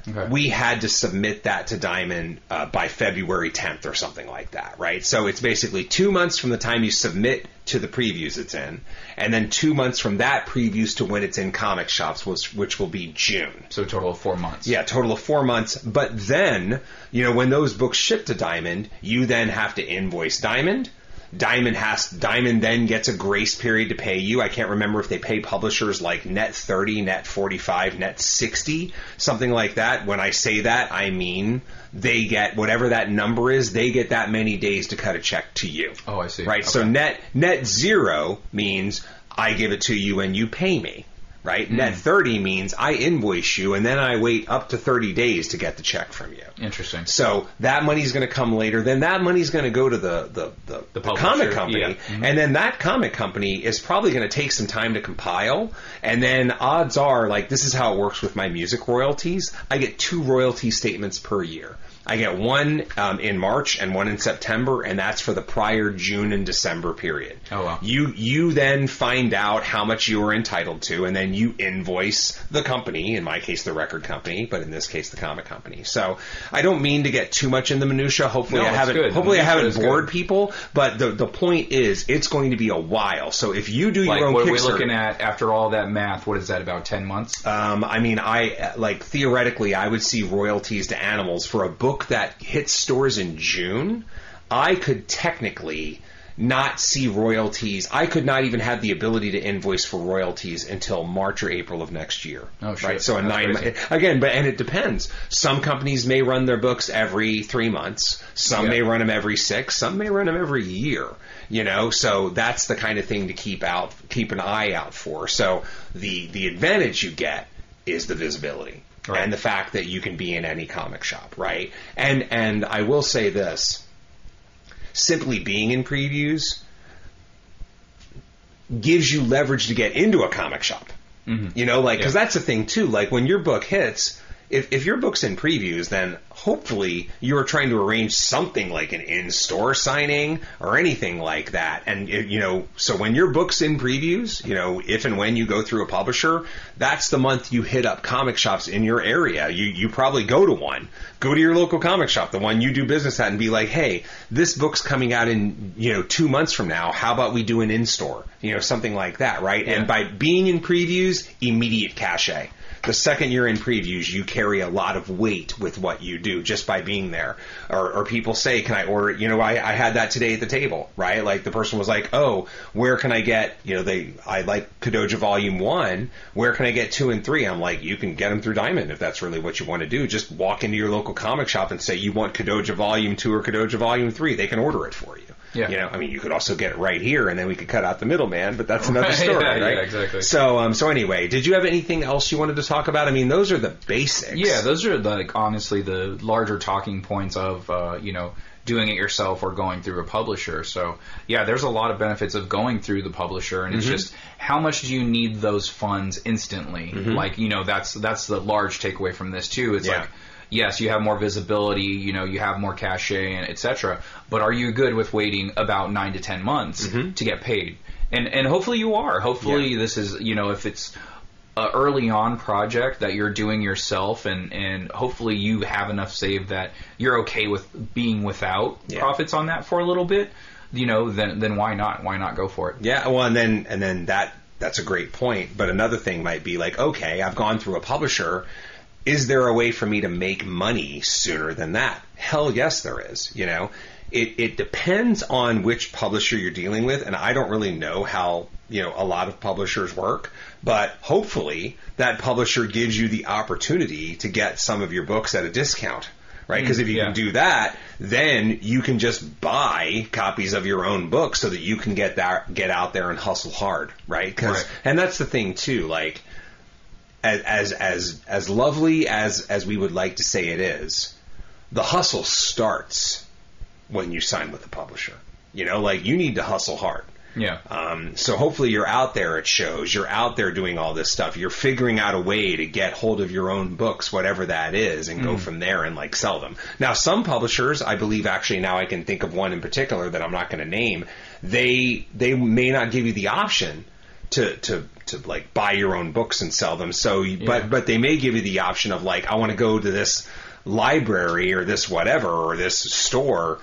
Okay. We had to submit that to Diamond uh, by February 10th or something like that, right? So it's basically two months from the time you submit to the previews it's in, and then two months from that previews to when it's in comic shops, which, which will be June. So a total of four months. Yeah, total of four months. But then, you know, when those books ship to Diamond, you then have to invoice Diamond. Diamond has Diamond then gets a grace period to pay you. I can't remember if they pay publishers like net 30, net 45, net 60, something like that. When I say that, I mean they get whatever that number is, they get that many days to cut a check to you. Oh, I see. Right? So net net 0 means I give it to you and you pay me. Right? Hmm. Net 30 means I invoice you and then I wait up to 30 days to get the check from you. Interesting. So that money's going to come later. Then that money's going to go to the the, the, the publisher, comic company, yeah. Mhm. and then that comic company is probably going to take some time to compile. And then odds are, like this is how it works with my music royalties. I get two royalty statements per year. I get one um, in March and one in September, and that's for the prior June and December period. Oh, wow. You you then find out how much you are entitled to, and then you invoice the company. In my case, the record company, but in this case, the comic company. So I don't mean to get too much in the minutia. Hopefully, No, I haven't. good. Hopefully, I haven't is good. bored people. But the the point is, it's going to be a while. So if you do Like, your own what are we looking at after all that math? What is that, about 10 months? um, I mean, I like theoretically, I would see royalties to animals for a book that hits stores in June. I could technically not see royalties. I could not even have the ability to invoice for royalties until March or April of next year. Oh, shit. Right. So a nine crazy. again, but and it depends. Some companies may run their books every three months. Some Yeah. may run them every six. Some may run them every year. You know, so that's the kind of thing to keep out, keep an eye out for. So the the advantage you get is the visibility Right. and the fact that you can be in any comic shop, right? And and I will say this: simply being in previews gives you leverage to get into a comic shop. Mm-hmm. You know, like because Yeah. that's the thing too. Like when your book hits, if if your book's in previews, then hopefully you are trying to arrange something like an in-store signing or anything like that. And you know, so when your book's in previews, you know, if and when you go through a publisher, that's the month you hit up comic shops in your area. You you probably go to one, go to your local comic shop, the one you do business at, and be like, hey, this book's coming out in you know two months from now. How about we do an in-store? You know, something like that, right? And by being in previews, immediate cachet. The second you're in previews, you carry a lot of weight with what you do just by being there. Or, or people say, "Can I order?" it?" You know, I, I had that today at the table, right? Like the person was like, "Oh, where can I get?" You know, they I like Kadoja Volume One. Where can I get two and three? I'm like, you can get them through Diamond if that's really what you want to do. Just walk into your local comic shop and say you want Kadoja Volume Two or Kadoja Volume Three. They can order it for you. Yeah. You know, I mean, you could also get it right here, and then we could cut out the middleman. But that's another story, yeah, yeah, right? exactly. So, um, so anyway, did you have anything else you wanted to talk about? I mean, those are the basics. Yeah, those are like honestly the larger talking points of uh, you know doing it yourself or going through a publisher. So yeah, there's a lot of benefits of going through the publisher, and it's just how much do you need those funds instantly? Like you know that's that's the large takeaway from this too. It's Yeah. like yes, you have more visibility, you know, you have more cachet and etc. But are you good with waiting about nine to ten months mm-hmm. to get paid? And and hopefully you are. Hopefully Yeah. this is you know if it's a early on project that you're doing yourself and and hopefully you have enough saved that you're okay with being without Yeah. profits on that for a little bit you know then then why not why not go for it Yeah, well, and then and then that that's a great point. But another thing might be like, okay, I've gone through a publisher. Is there a way for me to make money sooner than that? Hell yes, there is. You know, it it depends on which publisher you're dealing with, and I don't really know how you know a lot of publishers work. But hopefully, that publisher gives you the opportunity to get some of your books at a discount. Right, mm, because if you yeah. can do that, then you can just buy copies of your own book so that you can get that get out there and hustle hard, right? 'Cause- Right. and that's the thing too. Like as as as as lovely as as we would like to say it is, the hustle starts when you sign with the publisher. You know, like you need to hustle hard. yeah Um, so hopefully you're out there at shows, you're out there doing all this stuff, you're figuring out a way to get hold of your own books, whatever that is, and go from there and like sell them. Now some publishers, I believe actually now I can think of one in particular that I'm not going to name, they they may not give you the option to to to like buy your own books and sell them. So Yeah. but but they may give you the option of like I want to go to this library or this whatever or this store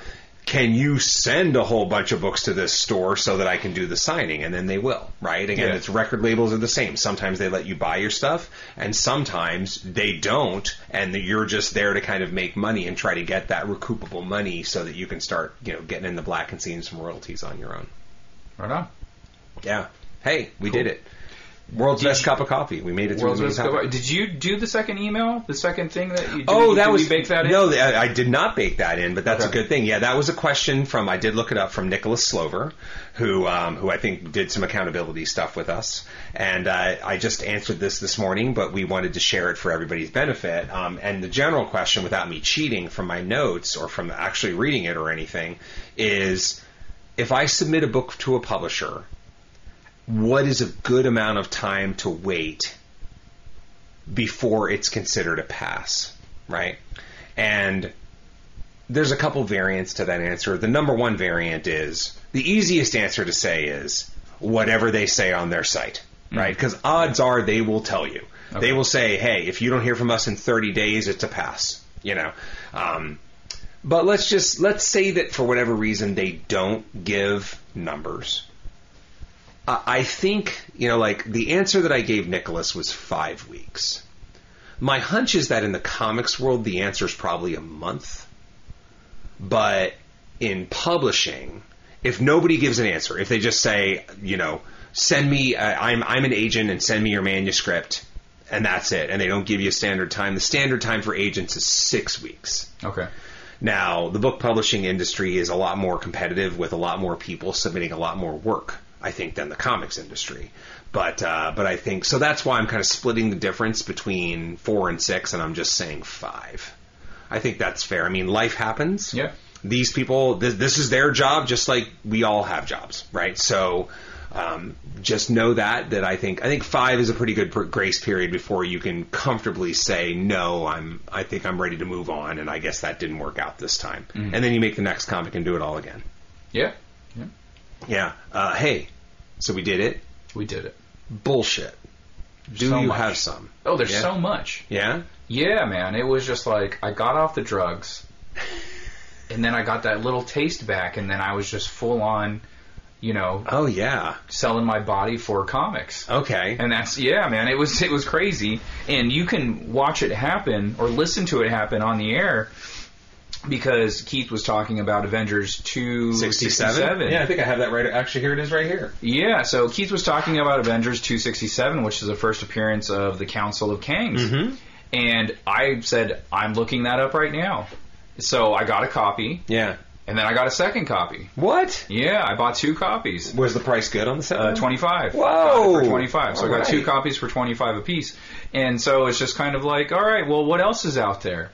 can you send a whole bunch of books to this store so that I can do the signing? And then they will, right? Again, Yeah. it's record labels are the same. Sometimes they let you buy your stuff, and sometimes they don't, and you're just there to kind of make money and try to get that recoupable money so that you can start, you know, getting in the black and seeing some royalties on your own. Right on. Yeah. Hey, we did it. World's Did best you- cup of coffee. We made it World's the Best Cup-. Did you do the second email? The second thing that you did? Oh, that did was bake that in? No, I, I did not bake that in, but that's Okay. a good thing. Yeah, that was a question from I did look it up from Nicholas Slover, who um, who I think did some accountability stuff with us, and uh, I just answered this this morning, but we wanted to share it for everybody's benefit. Um, and the general question, without me cheating from my notes or from actually reading it or anything, is if I submit a book to a publisher, what is a good amount of time to wait before it's considered a pass, right? And there's a couple variants to that answer. The number one variant is the easiest answer to say is whatever they say on their site, right? Because odds are they will tell you. They will say, hey, if you don't hear from us in 30 days, it's a pass, you know. Um, but let's just let's say that for whatever reason they don't give numbers. I I think you know, like the answer that I gave Nicholas was five weeks. My hunch is that in the comics world, the answer is probably a month. But in publishing, if nobody gives an answer, if they just say, you know, send me, uh, I'm I'm an agent and send me your manuscript, and that's it, and they don't give you a standard time, the standard time for agents is six weeks. Okay. Now, the book publishing industry is a lot more competitive with a lot more people submitting a lot more work, I think, than the comics industry. But uh, but I think so. That's why I'm kind of splitting the difference between four and six, and I'm just saying five. I think that's fair. I mean, life happens. Yeah. These people, this, this is their job, just like we all have jobs, right? So. Um, just know that that I think I think five is a pretty good grace period before you can comfortably say no. I'm I think I'm ready to move on, and I guess that didn't work out this time. And then you make the next comic and do it all again. Yeah. Yeah. Uh, hey, so we did it. We did it. Bullshit. Do So you much. have some? Oh, there's Yeah. so much. Yeah. Yeah, man. It was just like I got off the drugs, and then I got that little taste back, and then I was just full on, you know, Oh yeah. selling my body for comics. Okay. And that's yeah, man. It was it was crazy, and you can watch it happen or listen to it happen on the air because Keith was talking about Avengers two sixty seven. Yeah, I think I have that right. Actually, here it is, right here. Yeah, so Keith was talking about Avengers 267, which is the first appearance of the Council of Kangs. Mm-hmm. And I said, I'm looking that up right now. So I got a copy, Yeah. and then I got a second copy. What? Yeah, I bought two copies. Was the price good on the set? Uh, 25. Whoa. Got it for 25. So I got two copies for 25 apiece. And so it's just kind of like, all right, well, what else is out there?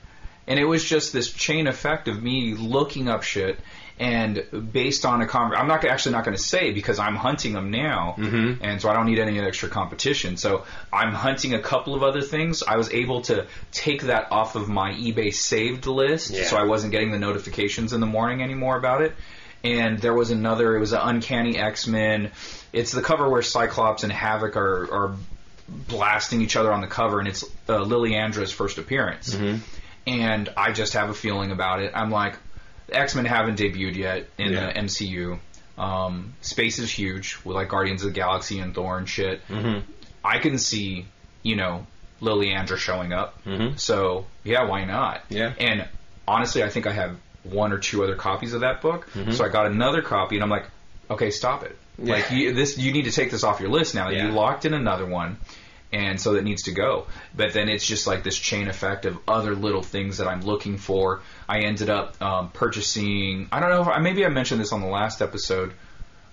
And it was just this chain effect of me looking up shit and based on a conver- I'm not actually not going to say because I'm hunting them now, Mm-hmm. and so I don't need any extra competition. So I'm hunting a couple of other things. I was able to take that off of my eBay saved list, Yeah. so I wasn't getting the notifications in the morning anymore about it. And there was another. It was an Uncanny X Men. It's the cover where Cyclops and Havoc are are blasting each other on the cover, and it's uh, Lilandra's first appearance. And I just have a feeling about it. I'm like, X Men haven't debuted yet in Yeah. the MCU. Um, space is huge with like Guardians of the Galaxy and Thor and shit. Mm-hmm. I can see, you know, Lilandra showing up. Mhm. So yeah, why not? Yeah. And honestly, I think I have one or two other copies of that book. So I got another copy, and I'm like, okay, stop it. Mm-hmm. Yeah. Like you, this, you need to take this off your list now. Yeah. You locked in another one, and so that needs to go. But then it's just like this chain effect of other little things that I'm looking for. I ended up um, purchasing. I don't know if I, maybe I mentioned this on the last episode.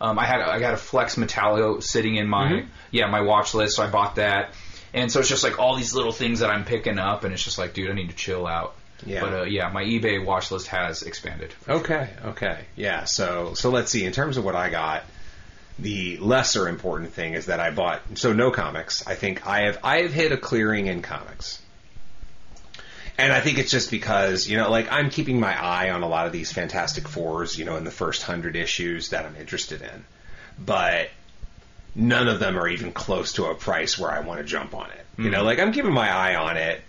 Um, I had I got a Flex Mentallo sitting in my Mm-hmm. yeah my watch list, so I bought that. And so it's just like all these little things that I'm picking up, and it's just like, dude, I need to chill out. Yeah. But uh, yeah, my eBay watch list has expanded. Okay, okay, yeah. So, so let's see. In terms of what I got, the lesser important thing is that I bought so no comics. I think I have I have hit a clearing in comics, and I think it's just because you know, like I'm keeping my eye on a lot of these Fantastic Fours, you know, in the first hundred issues that I'm interested in, but none of them are even close to a price where I want to jump on it. You know, like I'm keeping my eye on it,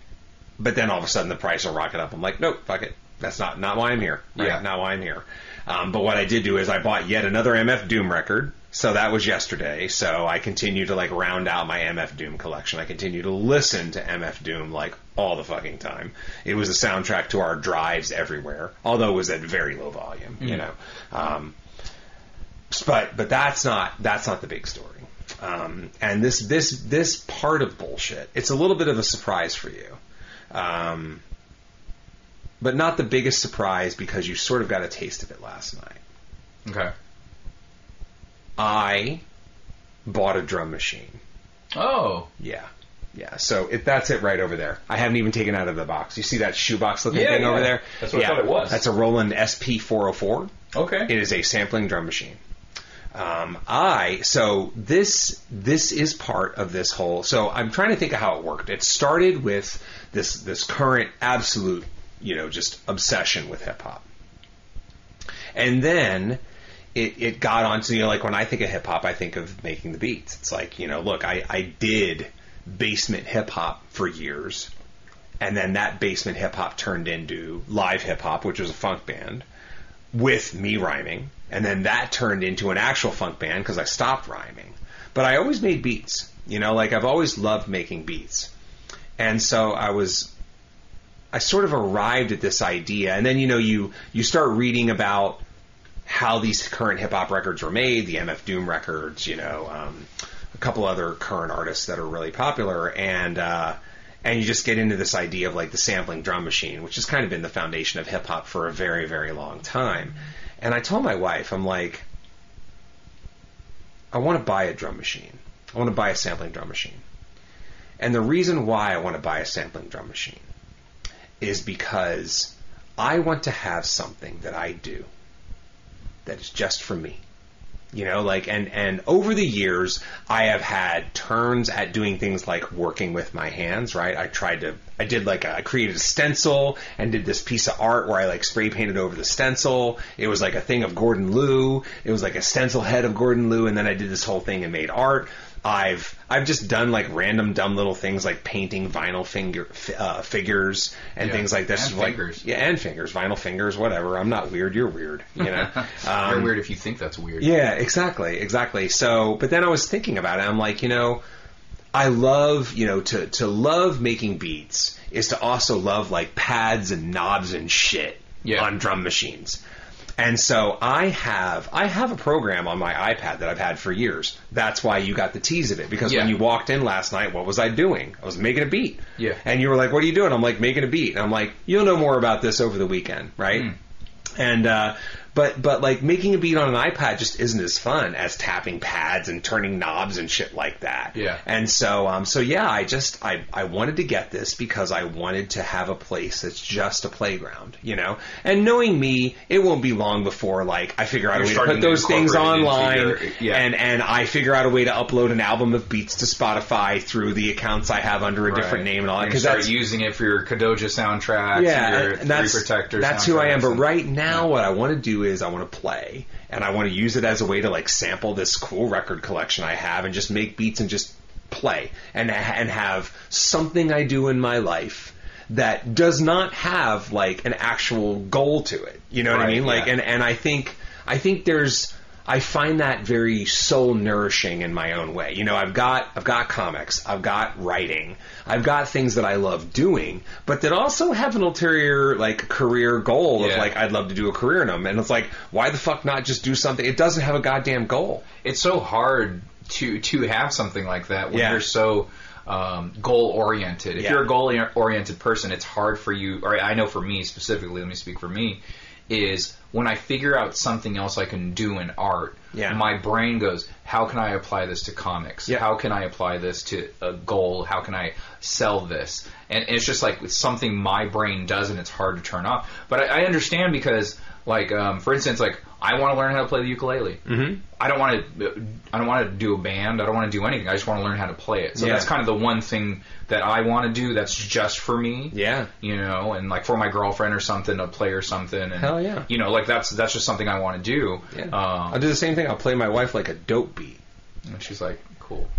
but then all of a sudden the price will rocket up. I'm like, nope, fuck it. That's not not why I'm here. Right? Yeah. Not why I'm here. Um, but what I did do is I bought yet another MF Doom record. So that was yesterday. So I continue to like round out my MF Doom collection. I continue to listen to MF Doom like all the fucking time. It was a soundtrack to our drives everywhere, although it was at very low volume, you know. Um, but but that's not that's not the big story. Um, and this this this part of bullshit, it's a little bit of a surprise for you, um, but not the biggest surprise because you sort of got a taste of it last night. Okay. I bought a drum machine. Oh. Yeah. Yeah, so it, that's it right over there. I haven't even taken it out of the box. You see that shoebox looking Yeah, thing over there? That's what I thought it was. That's a Roland SP404. Okay. It is a sampling drum machine. Um, I so this this is part of this whole. So I'm trying to think of how it worked. It started with this this current absolute you know just obsession with hip hop, and then it, it got onto you know like when I think of hip hop, I think of making the beats. It's like you know look, I I did basement hip hop for years, and then that basement hip hop turned into live hip hop, which was a funk band with me rhyming, and then that turned into an actual funk band because I stopped rhyming. But I always made beats, you know, like I've always loved making beats, and so I was, I sort of arrived at this idea, and then you know you you start reading about how these current hip hop records were made, the MF Doom records, you know, um, a couple other current artists that are really popular, and uh, and you just get into this idea of like the sampling drum machine, which has kind of been the foundation of hip hop for a very, very long time. And I told my wife, I'm like, I want to buy a drum machine. I want to buy a sampling drum machine. And the reason why I want to buy a sampling drum machine is because I want to have something that I do that is just for me. You know, like and and over the years I have had turns at doing things like working with my hands, right? I tried to I did like a, I created a stencil and did this piece of art where I like spray painted over the stencil. It was like a thing of Gordon Liu. It was like a stencil head of Gordon Liu and then I did this whole thing and made art. I've I've just done like random dumb little things like painting vinyl finger uh, figures and Yeah, things like this. and like, fingers. yeah, and fingers, vinyl fingers, whatever. I'm not weird. You're weird. You know. You're Um, weird if you think that's weird. yeah, exactly, exactly. So, but then I was thinking about it. I'm like, you know, I love, you know, to to love making beats is to also love like pads and knobs and shit Yeah. on drum machines. And so I have I have a program on my iPad that I've had for years. That's why you got the tease of it because when you walked in last night, what was I doing? I was making a beat. Yeah. And you were like, "What are you doing?" I'm like, "Making a beat." And I'm like, "You'll know more about this over the weekend, right?" Mm. And uh, but but like making a beat on an iPad just isn't as fun as tapping pads and turning knobs and shit like that. Yeah. And so um so yeah, I just I I wanted to get this because I wanted to have a place that's just a playground, you know. And knowing me, it won't be long before like I figure out You're a way to put to those things it into online your- yeah. and and I figure out a way to upload an album of beats to Spotify through the accounts I have under a different name and all that because start that's using it for your Kadoja soundtracks, yeah, your and that's that's who I am. But right now, what I want to do is I want to play, and I want to use it as a way to like sample this cool record collection I have, and just make beats and just play, and and have something I do in my life that does not have like an actual goal to it. You know what I mean? Like, yeah. and and I think I think there's. I find that very soul nourishing in my own way. You know, I've got I've got comics, I've got writing, I've got things that I love doing, but that also have an ulterior like career goal of Yeah. like I'd love to do a career in them. And it's like, why the fuck not just do something? It doesn't have a goddamn goal. it's so hard to to have something like that when Yeah. you're so um, goal oriented. If Yeah. you're a goal oriented person, it's hard for you. Or I know for me specifically, let me speak for me. Is when I figure out something else I can do in art, Yeah. my brain goes, "How can I apply this to comics? Yeah. How can I apply this to a goal? How can I sell this?" And it's just like it's something my brain does, and it's hard to turn off. But I, I understand because, like, um, for instance, like I want to learn how to play the ukulele. Mm-hmm. I don't want to. I don't want to do a band. I don't want to do anything. I just want to learn how to play it. So Yeah. that's kind of the one thing that I want to do. That's just for me. Yeah. You know, and like for my girlfriend or something, to play or something. And, Hell yeah. You know, like that's that's just something I want to do. Yeah. Um, I'll do the same thing. I'll play my wife like a dope beat. and she's like, cool.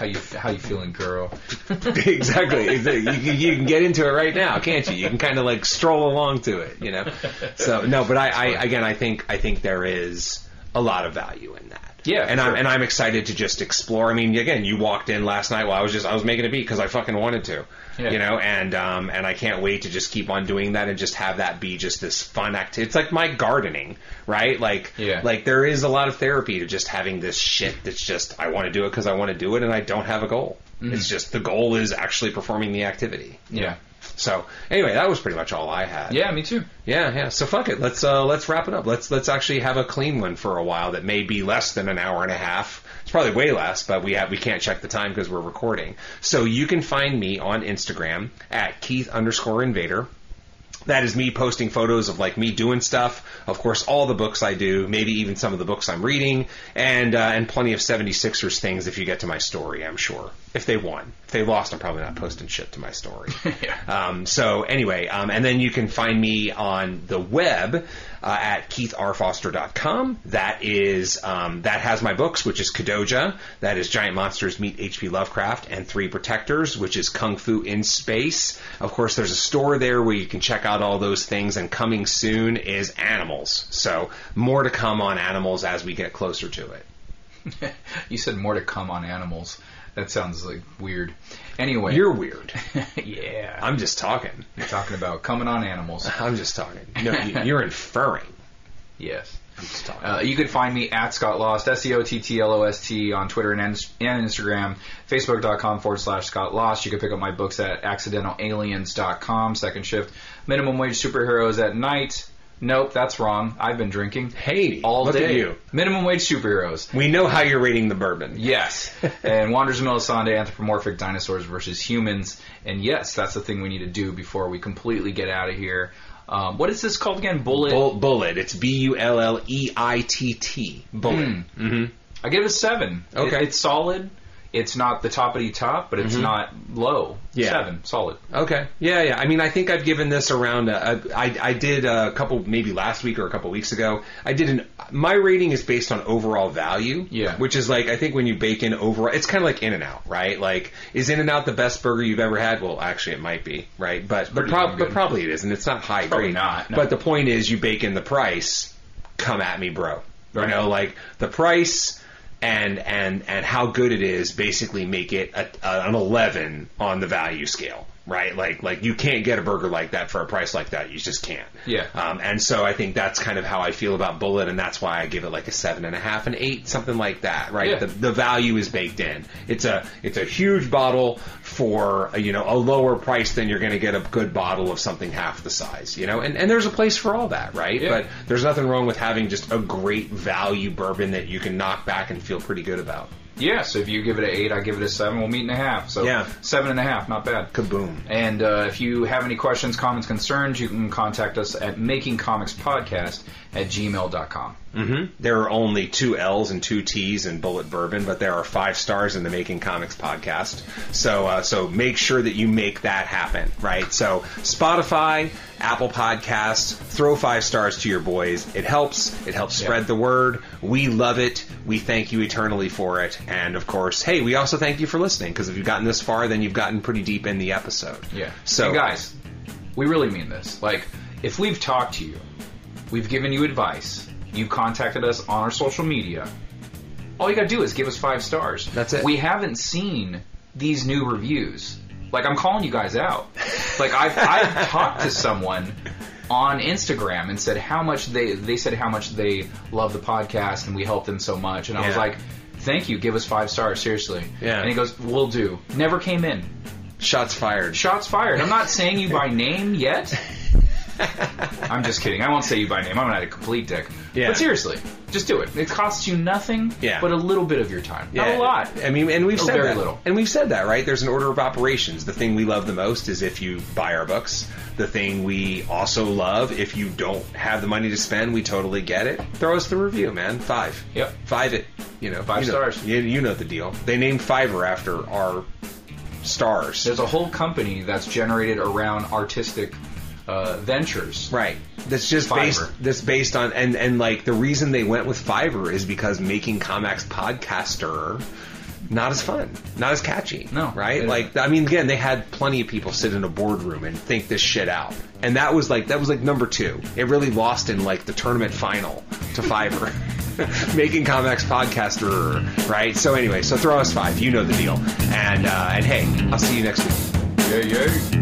How you how you feeling, girl? exactly. You, can- you can get into it right now, can't you? You can kind of like stroll along to it, you know. So no, but I, I again, I think I think there is a lot of value in that. Yeah, and I'm and I'm excited to just explore. I mean, again, you walked in last night while I was just I was making a beat because I fucking wanted to, Yeah. you know, and um and I can't wait to just keep on doing that and just have that be just this fun activity. It's like my gardening, right? Like Yeah. like there is a lot of therapy to just having this shit that's just I want to do it because I want to do it and I don't have a goal. It's just the goal is actually performing the activity. Yeah. So anyway, that was pretty much all I had. Yeah, me too. yeah, yeah. So fuck it. Let's uh, let's wrap it up. Let's let's actually have a clean one for a while that may be less than an hour and a half. It's probably way less, but we have we can't check the time because we're recording. So you can find me on Instagram at Keith underscore Invader. That is me posting photos of like me doing stuff. Of course, all the books I do, maybe even some of the books I'm reading, and uh, and plenty of 76ers things if you get to my story. I'm sure if they won, if they lost, I'm probably not posting shit to my story. Yeah. Um, so anyway, um, and then you can find me on the web uh, at keithrfoster.com. That is um, that has my books, which is Kadoja, that is Giant Monsters Meet H.P. Lovecraft, and Three Protectors, which is Kung Fu in Space. Of course, there's a store there where you can check out all those things, and coming soon is Animals. So more to come on Animals as we get closer to it. You said more to come on animals. That sounds like weird. Anyway, You're weird. yeah. I'm just talking. I'm talking about coming on animals. I'm just talking. No, you- you're inferring. Yes. I'm just talking. Uh, you can find me at Scott Lost, S E O T T L O S T, on Twitter and, and Instagram, Facebook.com forward slash Scott Lost. You can pick up my books at accidentalaliens.com, second shift. Minimum wage superheroes at night. Nope, that's wrong. I've been drinking Hey, all look day. at you. Minimum wage superheroes. We know how you're rating the bourbon. Yes. and Wanderers of Melisande, anthropomorphic dinosaurs versus humans. And yes, that's the thing we need to do before we completely get out of here. Um, what is this called again? Bulleit. Bull, Bulleit. It's B U L L E I T T. Bulleit. Mm-hmm. I give it a seven. Okay. It- it's solid. It's not the toppity top, but it's not low. Mm-hmm. Yeah. Seven. Solid. Okay. Yeah, yeah. I mean, I think I've given this around. A, a, I, I did a couple, maybe last week or a couple weeks ago. I did an. My rating is based on overall value. Yeah. Which is like I think when you bake in overall, it's kind of like In-N-Out, right? Like, is In-N-Out the best burger you've ever had? Well, actually, it might be, right? But but, prob- but probably it isn't. It's not high Probably grade. not, no. But the point is, you bake in the price. Come at me, bro. Right. You know, like the price and and and how good it is basically make it a, a, an 11 on the value scale right like like you can't get a burger like that for a price like that you just can't Yeah. um, and so i think that's kind of how i feel about Bulleit and that's why i give it like a seven and a half an eight something like that right Yeah. the, the value is baked in it's a it's a huge bottle for a, you know a lower price than you're going to get a good bottle of something half the size you know and and there's a place for all that right Yeah. but there's nothing wrong with having just a great value bourbon that you can knock back and feel pretty good about. Yeah, so if you give it an eight, I give it a seven. We'll meet in a half. So Yeah. seven and a half, not bad. Kaboom. And uh, if you have any questions, comments, concerns, you can contact us at makingcomicspodcast at gmail.com. hmm There are only two L's and two T's in Bulleit Bourbon, but there are five stars in the Making Comics podcast. So, uh, so make sure that you make that happen, right? So, Spotify, Apple Podcasts, throw five stars to your boys. It helps. It helps spread Yeah. the word. We love it. We thank you eternally for it. And of course, hey, we also thank you for listening because if you've gotten this far, then you've gotten pretty deep in the episode. Yeah. So, And guys, we really mean this. Like, if we've talked to you, we've given you advice, you contacted us on our social media, all you gotta do is give us five stars. That's it. We haven't seen these new reviews. Like, I'm calling you guys out. Like, I've, I've talked to someone on Instagram and said how much they, they said how much they love the podcast and we helped them so much. And I was Yeah. like, thank you, give us five stars, seriously. Yeah. And he goes, we'll do. Never came in. shots fired. Shots fired. I'm not saying you by name yet. I'm just kidding. I won't say you by name. I'm not a complete dick. Yeah. But seriously, just do it. It costs you nothing Yeah. but a little bit of your time. Not a lot. I mean, and we've said very that. little. And we've said that, right? There's an order of operations. The thing we love the most is if you buy our books. The thing we also love, if you don't have the money to spend, we totally get it. Throw us the review, man. Five. Yep. Five it. You know, Five you know- stars. You, you know the deal. They named Fiverr after our stars. There's a whole company that's generated around artistic uh, ventures. Right. That's just Fiverr. based. That's based on and and like the reason they went with Fiverr is because making comics podcaster not as fun, not as catchy. No. right? Like, I mean, again, they had plenty of people sit in a boardroom and think this shit out, and that was like that was like number two. It really lost in like the tournament final to Fiverr. Making Comics podcaster, right? So anyway, so throw us five. You know the deal. And uh, and hey, I'll see you next week. Yay, yay.